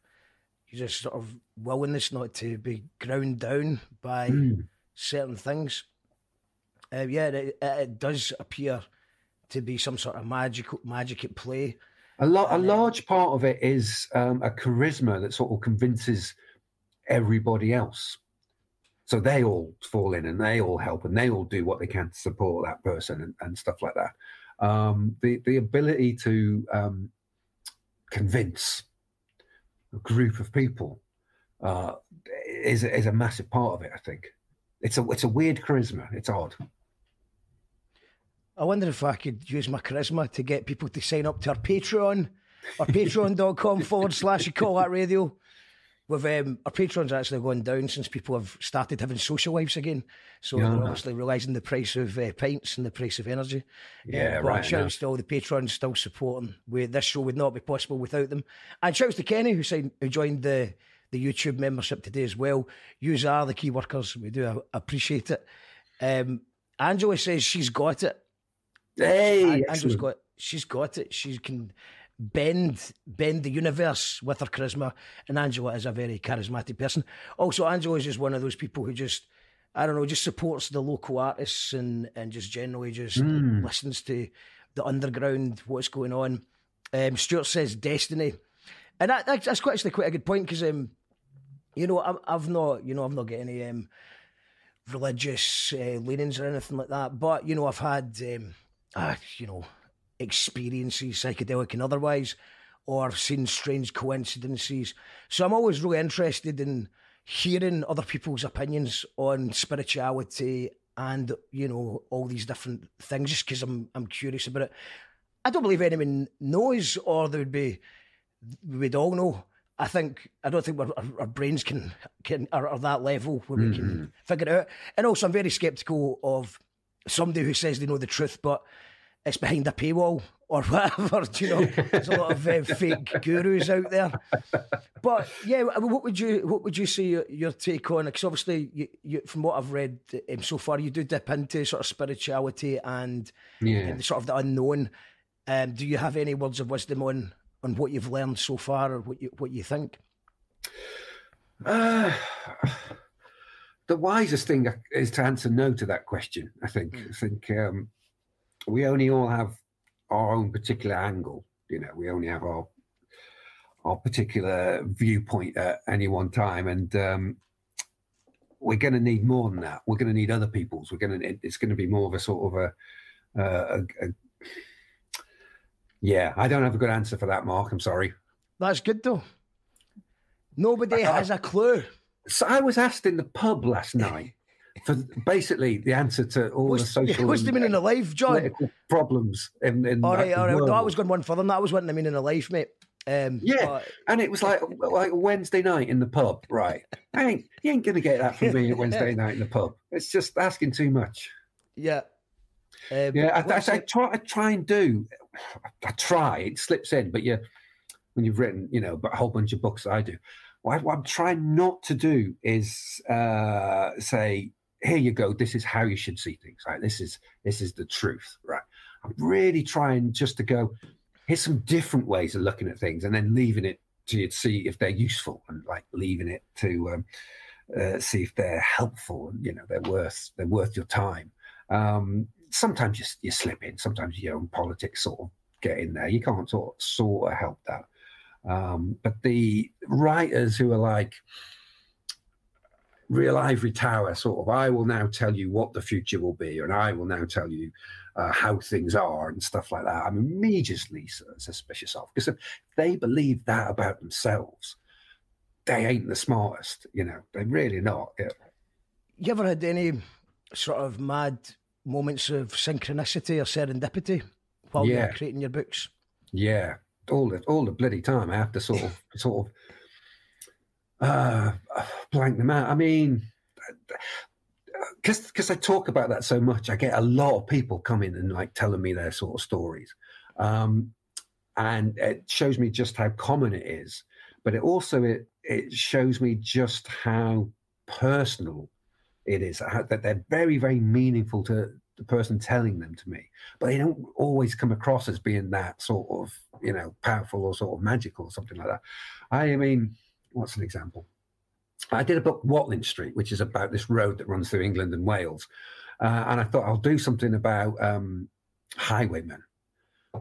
just sort of willingness not to be ground down by Mm. certain things. Uh, yeah, it, it does appear to be some sort of magical magic at play. A, lo- a large part of it is um, a charisma that sort of convinces everybody else. So they all fall in and they all help and they all do what they can to support that person and, and stuff like that. Um, the the ability to um, convince group of people uh, is is a massive part of it. I think it's a it's a weird charisma. It's odd. I wonder if I could use my charisma to get people to sign up to our Patreon or <laughs> patreon.com forward slash you call that radio. With um, our patrons actually gone down since people have started having social lives again. So Yeah. they're obviously realising the price of uh, pints and the price of energy. Yeah, but right, Shout no. outs to all the patrons still supporting. We, this show would not be possible without them. And shouts to Kenny who signed, who joined the the YouTube membership today as well. You are the key workers. We do uh, appreciate it. Um, Angela says she's got it. Hey, Angela's got she's got it. She can bend bend the universe with her charisma, and Angela is a very charismatic person. Also, Angela is just one of those people who just I don't know, just supports the local artists and and just generally just Hmm. listens to the underground, what's going on. Um, Stuart says Destiny, and that, that- that's quite actually quite a good point because um, you know I'm, I've not you know I've not got any um religious uh, leanings or anything like that, but you know I've had um, uh, you know experiences, psychedelic and otherwise, or seen strange coincidences. So I'm always really interested in hearing other people's opinions on spirituality and you know all these different things, just because I'm I'm curious about it. I don't believe anyone knows, or there would be we'd all know. I think I don't think our, our brains can can are, are that level where we Mm-hmm. can figure it out. And also, I'm very sceptical of somebody who says they know the truth, but it's behind a paywall or <laughs> whatever. Do you know? There's a lot of uh, fake gurus out there. But yeah, what would you what would you say your, your take on? Because obviously, you, you, from what I've read um, so far, you do dip into sort of spirituality and Yeah. the sort of the unknown. Um, do you have any words of wisdom on on what you've learned so far, or what you what you think? Uh, the wisest thing is to answer no to that question. I think. I think um, we only all have our own particular angle. You know, we only have our our particular viewpoint at any one time, and um, we're going to need more than that. We're going to need other people's. We're going to. It's going to be more of a sort of a, uh, a, a yeah. I don't have a good answer for that, Mark. I'm sorry. That's good though. Nobody has a clue. So I was asked in the pub last night for basically the answer to all What's, the social <laughs> what's the meaning of life, John? problems in, in All right, all right. No, I was going one further than that. I was wanting the meaning of life, mate. Um, Yeah, but- and it was like like Wednesday night in the pub, right? <laughs> I ain't you ain't gonna get that from me at Wednesday <laughs> night in the pub. It's just asking too much. yeah. Um, Yeah, I, I, I try I try and do. I try it slips in, but you when you've written you know a whole bunch of books I do, what, what I'm trying not to do is uh, say here you go this is how you should see things right? This is this is the truth right? I'm really trying just to go here's some different ways of looking at things and then leaving it to you to see if they're useful and like leaving it to um, uh, see if they're helpful and you know they're worth they're worth your time. Um, sometimes you, you slip in sometimes your own politics sort of get in there. You can't sort sort of help that. Um, but the writers who are like real ivory tower sort of i will now tell you what the future will be and i will now tell you uh, how things are and stuff like that i'm immediately su- suspicious of because if they believe that about themselves they ain't the smartest you know they're really not Yeah. You ever had any sort of mad moments of synchronicity or serendipity while Yeah. you're creating your books? Yeah, all the all the bloody time. I have to sort of sort of uh, blank them out. I mean, because because I talk about that so much, I get a lot of people coming and like telling me their sort of stories, um, and it shows me just how common it is. But it also it it shows me just how personal it is. how- That they're very very meaningful to the person telling them to me but they don't always come across as being that sort of you know powerful or sort of magical or something like that i mean what's an example i did a book watling street which is about this road that runs through england and wales uh, and i thought i'll do something about um, highwaymen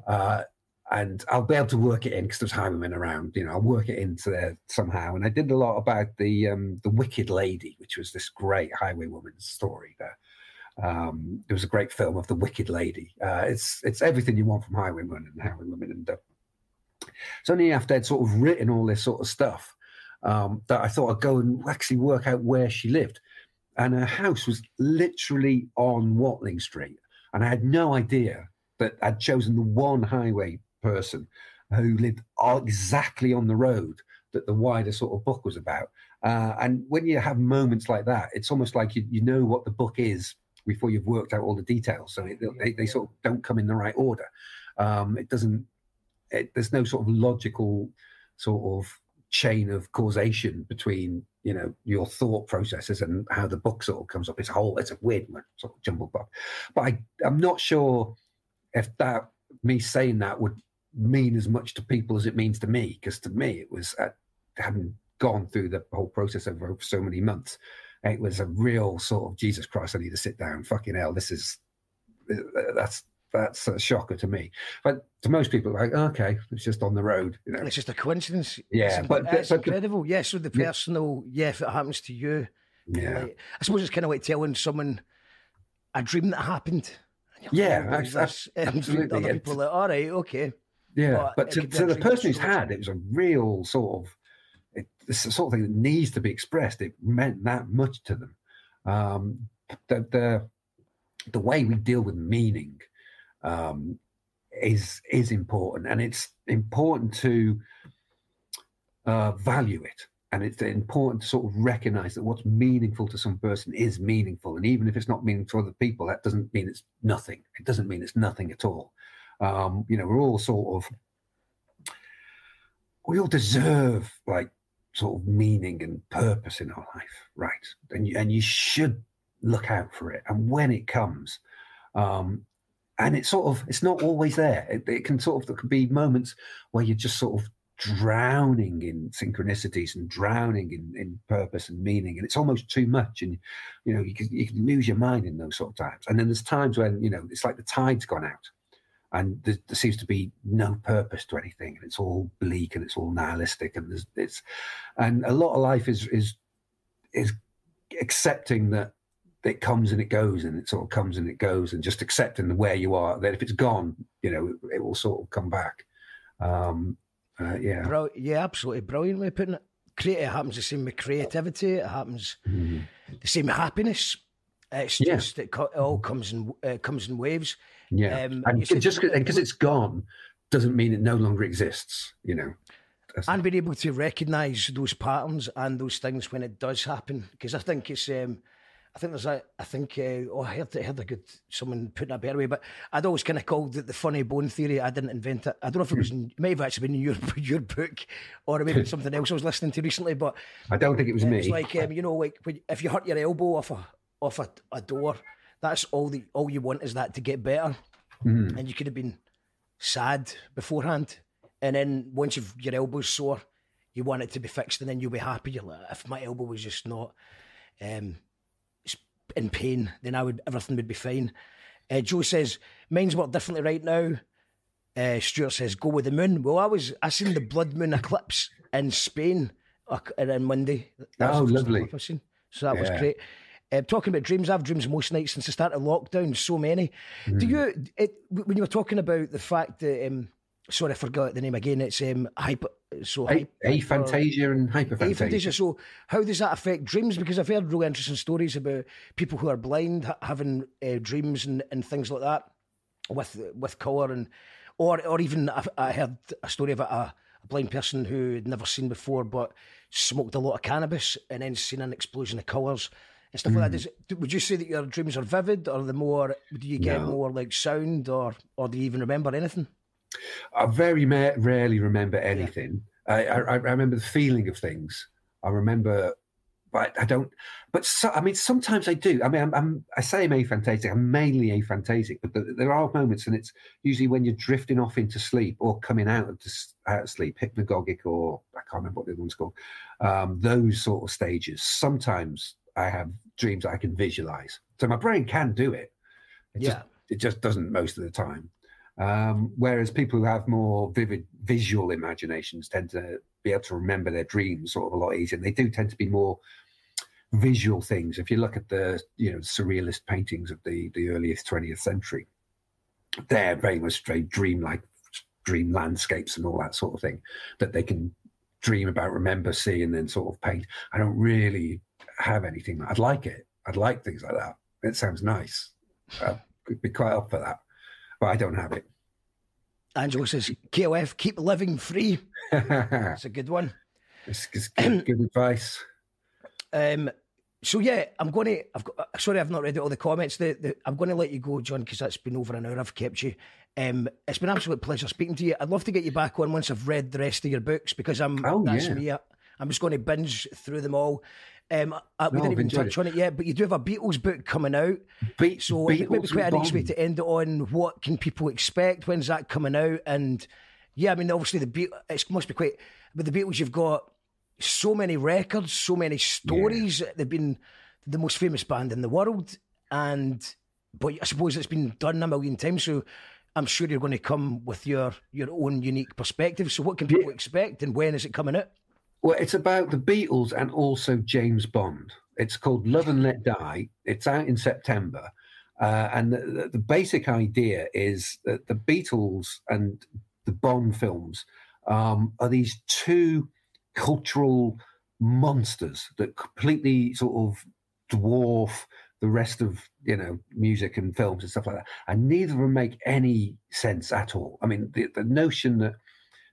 uh, and I'll be able to work it in because there's highwaymen around. You know, I'll work it into there somehow. And I did a lot about the um, the Wicked Lady, which was this great highwaywoman's story. There, um, was a great film of the Wicked Lady. Uh, it's it's everything you want from highwaymen and highwaywomen. And uh, it's only after I'd sort of written all this sort of stuff um, that I thought I'd go and actually work out where she lived. And her house was literally on Watling Street, and I had no idea that I'd chosen the one highway person who lived exactly on the road that the wider sort of book was about. Uh, and when you have moments like that, it's almost like you, you know what the book is before you've worked out all the details. So it, they, they sort of don't come in the right order. Um, it doesn't, it, there's no sort of logical sort of chain of causation between, you know, your thought processes and how the book sort of comes up. It's a whole, it's a weird sort of jumbled book. But I, I'm not sure if that, me saying that would mean as much to people as it means to me. Because to me, it was, uh, having gone through the whole process over so many months, it was a real sort of Jesus Christ. I need to sit down. Fucking hell, this is that's that's a shocker to me. But to most people, like okay, it's just on the road, you know. It's just a coincidence. Yeah, it's, but- it's the- incredible. yeah, so the personal, yeah, if it happens to you, Yeah, like, I suppose it's kind of like telling someone a dream that happened. Yeah, like, "Oh, what is abs- this?" <laughs> And absolutely, Other yeah. people are like, all right, okay. yeah. but But to, to the person who's had it was a real sort of it, it's the sort of thing that needs to be expressed. It meant that much to them. Um, the the the way we deal with meaning um, is is important, and it's important to uh, value it. And it's important to sort of recognize that what's meaningful to some person is meaningful. And even if it's not meaningful to other people, that doesn't mean it's nothing. It doesn't mean it's nothing at all. Um, you know, we're all sort of, we all deserve like sort of meaning and purpose in our life, right? And you, and you should look out for it. And when it comes, um, and it's sort of it's not always there. It, it can sort of there could be moments where you're just sort of drowning in synchronicities and drowning in, in purpose and meaning and it's almost too much and you know you can, you can lose your mind in those sort of times and then there's times when you know it's like the tide's gone out and there, there seems to be no purpose to anything and it's all bleak and it's all nihilistic and there's it's and a lot of life is is is accepting that it comes and it goes and it sort of comes and it goes and just accepting where you are that if it's gone you know it, it will sort of come back um uh, yeah Bro- yeah, absolutely brilliantly putting it. Create it happens the same with creativity. It happens Mhm. the same with happiness. It's Yeah. just it, co- it all comes in uh, comes in waves. yeah Um, and said- just because it's gone doesn't mean it no longer exists you know That's- and being able to recognise those patterns and those things when it does happen. Because I think it's, um, I think there's a, I think, uh, oh, I heard, I heard a good someone putting it a better way, but I'd always kind of called it the funny bone theory. I didn't invent it. I don't know if it was, in, it may have actually been in your <laughs> your book, or maybe <laughs> something else I was listening to recently. But i don't think it was me it's like, um, you know, like when, if you hurt your elbow off a off a, a door, that's all the all you want is that to get better, Mhm. and you could have been sad beforehand, and then once you've, your elbow's sore, you want it to be fixed, and then you'll be happy. You're like, if my elbow was just not um, in pain, then I would everything would be fine. Uh, Joe says mine's work differently right now. Uh, Stuart says go with the moon. Well, I was I seen the blood moon eclipse in Spain uh, on Monday. That Oh, lovely. I've seen. So that was great. Uh, talking about dreams, I've dreams most nights since the start of lockdown. So many. Do Hmm. you? It, when you were talking about the fact that, um, sorry, I forgot the name again. It's um, hyper. So a, aphantasia and hyperphantasia aphantasia. So how does that affect dreams? Because I've heard really interesting stories about people who are blind ha- having uh, dreams and, and things like that with with colour and or or even I, I heard a story about a, a blind person who had never seen before but smoked a lot of cannabis and then seen an explosion of colours and stuff like that. Does would you say that your dreams are vivid or the more do you get No. more like sound or or do you even remember anything? I very ma- rarely remember anything. I, I, I remember the feeling of things. I remember, but I don't. But so, I mean, sometimes I do. I mean, I'm, I'm I say I'm aphantasic. I'm mainly aphantasic, but th- there are moments, and it's usually when you're drifting off into sleep or coming out of out of sleep, hypnagogic, or I can't remember what the other one's called. Um, those sort of stages. Sometimes I have dreams I can visualize, so my brain can do it. It just Yeah. it just doesn't most of the time. Um, whereas people who have more vivid visual imaginations tend to be able to remember their dreams sort of a lot easier. And they do tend to be more visual things. If you look at the you know surrealist paintings of the the earliest 20th century, they're very much very dreamlike, dream landscapes and all that sort of thing that they can dream about, remember, see, and then sort of paint. I don't really have anything. I'd like it. I'd like things like that. It sounds nice. I could be quite up for that, but I don't have it. Angelo says, KLF, keep living free. <laughs> it's, a good one. it's good, good advice. Um, so yeah, I'm going to. I've got. uh, Sorry, I've not read all the comments. The, the, I'm going to let you go, John, because that's been over an hour. I've kept you. Um, it's been an absolute pleasure speaking to you. I'd love to get you back on once I've read the rest of your books because I'm. Oh, that's yeah. me. I'm just going to binge through them all. Um, I, we No, didn't even touch it. on it yet, but you do have a Beatles book coming out. Beat, So it might be quite a nice way to end it on. What can people expect? When's that coming out? And yeah, I mean, obviously the Beat it must be quite. But the Beatles, you've got so many records, so many stories. They've been the most famous band in the world, and but I suppose it's been done a million times. So I'm sure you're going to come with your your own unique perspective. So what can people expect, and when is it coming out? Well, it's about the Beatles and also James Bond. It's called Love and Let Die. It's out in September. Uh, and the, the, basic idea is that the Beatles and the Bond films um, are these two cultural monsters that completely sort of dwarf the rest of you know music and films and stuff like that and neither of them make any sense at all i mean the, the notion that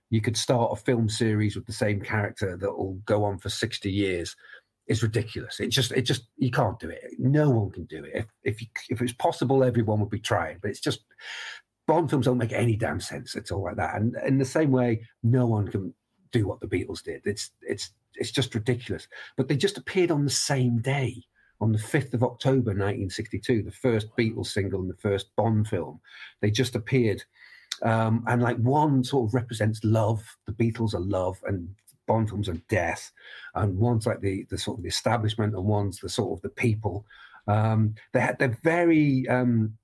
you could start a film series with the same character that will go on for 60 years is ridiculous. It just, it just, you can't do it. No one can do it. If if, you, if it was possible, everyone would be trying. But it's just Bond films don't make any damn sense at all like that. And in the same way, no one can do what the Beatles did. It's it's it's just ridiculous. But they just appeared on the same day, on the fifth of October, 1962, the first Beatles single and the first Bond film. They just appeared. Um, and like one sort of represents love. The Beatles are love, and Bond films are death, and one's like the the sort of the establishment, and one's the sort of the people. Um, they had they're very um,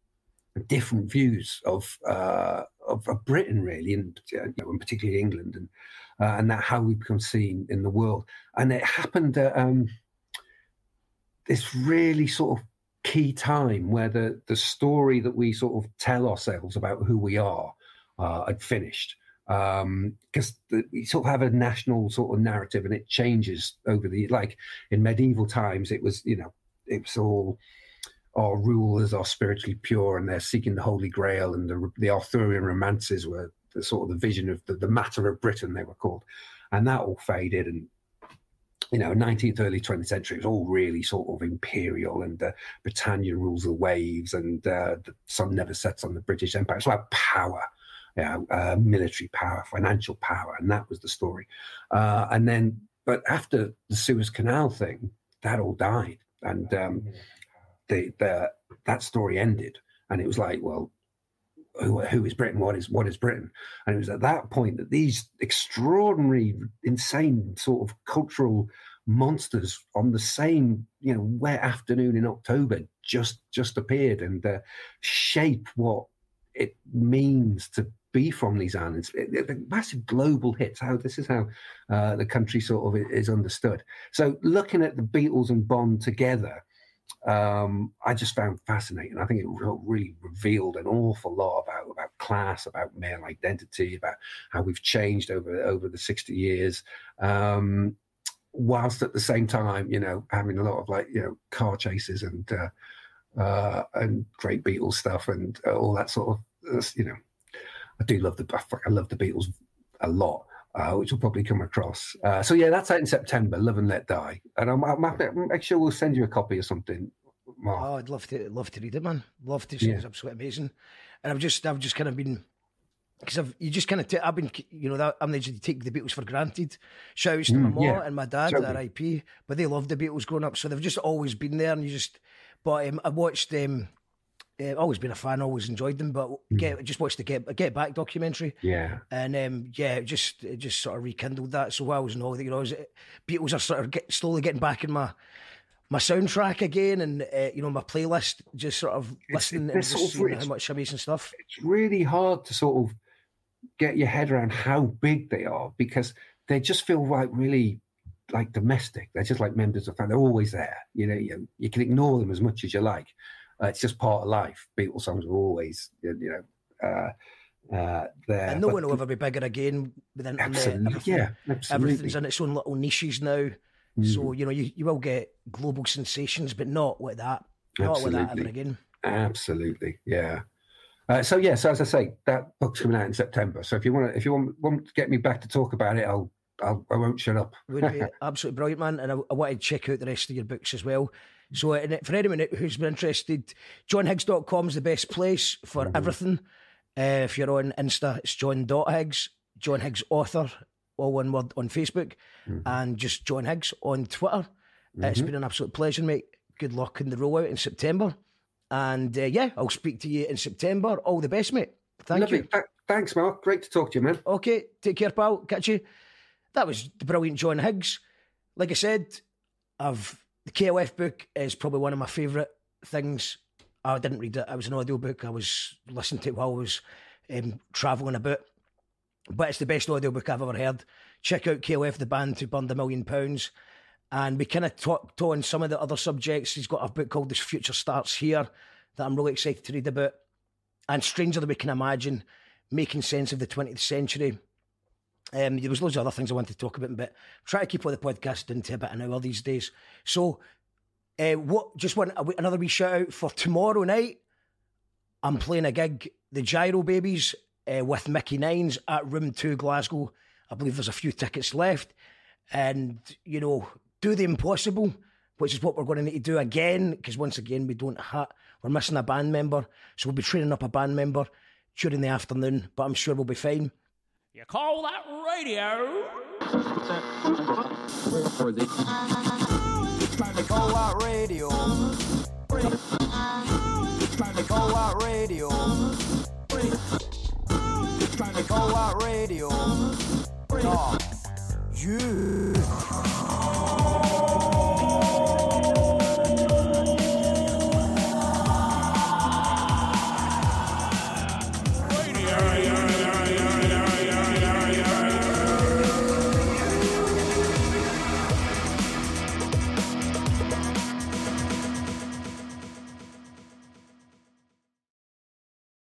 different views of, uh, of, of Britain, really, and, you know, and particularly England, and uh, and that how we become seen in the world. And it happened at um, this really sort of key time where the the story that we sort of tell ourselves about who we are uh, had finished. Because um, we sort of have a national sort of narrative and it changes over the like in medieval times it was you know it was all our rulers are spiritually pure and they're seeking the holy grail and the, the arthurian romances were the sort of the vision of the, the matter of britain they were called. And that all faded and you know 19th early 20th century it was all really sort of imperial and uh, britannia rules the waves and uh, the sun never sets on the british empire. It's about power you know, uh, military power, financial power, and that was the story. Uh, and then, but after the Suez Canal thing, that all died, and um, the, the that story ended, and it was like, well, who, who is Britain? What is what is Britain? And it was at that point that these extraordinary, insane sort of cultural monsters on the same you know wet afternoon in October just just appeared and uh, shape what it means to be from these islands. The massive global hits. How this is how uh, the country sort of is understood. So looking at the Beatles and Bond together, um, I just found fascinating. I think it really revealed an awful lot about about class, about male identity, about how we've changed over over the sixty years. Um, whilst at the same time, you know, having a lot of like you know car chases and uh, uh, and great Beatles stuff and all that sort of uh, you know I do love the I love the Beatles a lot, uh, which will probably come across. Uh, so yeah, that's out in September. Love and Let Die, and I'll, I'll make sure we'll send you a copy or something. Mark. Oh, I'd love to love to read it, man. Love to. Yeah. It's absolutely amazing. And I've just I've just kind of been because I've you just kind of t- I've been you know that I'm the to take the Beatles for granted. Shouts to mm, my mom yeah. and my dad at RIP, but they loved the Beatles growing up, so they've just always been there. And you just, but um, I watched um, uh, always been a fan, always enjoyed them, but mm. get just watched the Get Get Back documentary. Yeah, and um, yeah, it just it just sort of rekindled that. So I was know that you know, Beatles are sort of get, slowly getting back in my my soundtrack again, and uh, you know my playlist, just sort of listening and just seeing how much amazing stuff. It's really hard to sort of get your head around how big they are because they just feel like really like domestic. They're just like members of family. They're always there. You know, you, you can ignore them as much as you like uh, it's just part of life. Beatles songs are always, you know, uh, uh, there. And no one will ever be bigger again with internet. Absolutely, yeah, absolutely. Everything's in its own little niches now. Mm. So you know, you, you will get global sensations, but not with that. Not with that ever again. Absolutely, yeah. Uh, so yeah, so as I say, that book's coming out in September. So if you want to, if you want, want to get me back to talk about it, I'll I'll, I will not shut up. Would be <laughs> absolutely brilliant, man. And I, I want to check out the rest of your books as well. So for anyone who's been interested, johnhiggs.com is the best place for mm-hmm. everything. Uh, if you're on Insta, it's john.higgs, John Higgs author, all one word on Facebook, mm-hmm. and just John Higgs on Twitter. Mm-hmm. Uh, it's been an absolute pleasure, mate. Good luck in the rollout in September. And uh, yeah, I'll speak to you in September. All the best, mate. Thank Lovely. you. Th- thanks, Mark. Great to talk to you, man. Okay, take care, pal. Catch you. That was the brilliant John Higgs. Like I said, I've the KLF book is probably one of my favourite things. I didn't read it. It was an audio book. I was listening to it while I was um, travelling a bit. But it's the best audio book I've ever heard. Check out KLF, the band who burned a million pounds. And we kind of talked on some of the other subjects. He's got a book called This Future Starts Here that I'm really excited to read about. And Stranger Than We Can Imagine, Making Sense of the 20th Century. Um, there was loads of other things I wanted to talk about, but try to keep all the podcast into a bit an hour these days. So, uh, what? Just want another wee shout out for tomorrow night. I'm playing a gig, the Gyro Babies uh, with Mickey Nines at Room 2 Glasgow. I believe there's a few tickets left. And, you know, do the impossible, which is what we're going to need to do again, because once again, we don't have, we're missing a band member. So we'll be training up a band member during the afternoon, but I'm sure we'll be fine. You call that radio? Trying to call out radio. Trying to call out radio. Trying to call out radio. Talk. Yeah.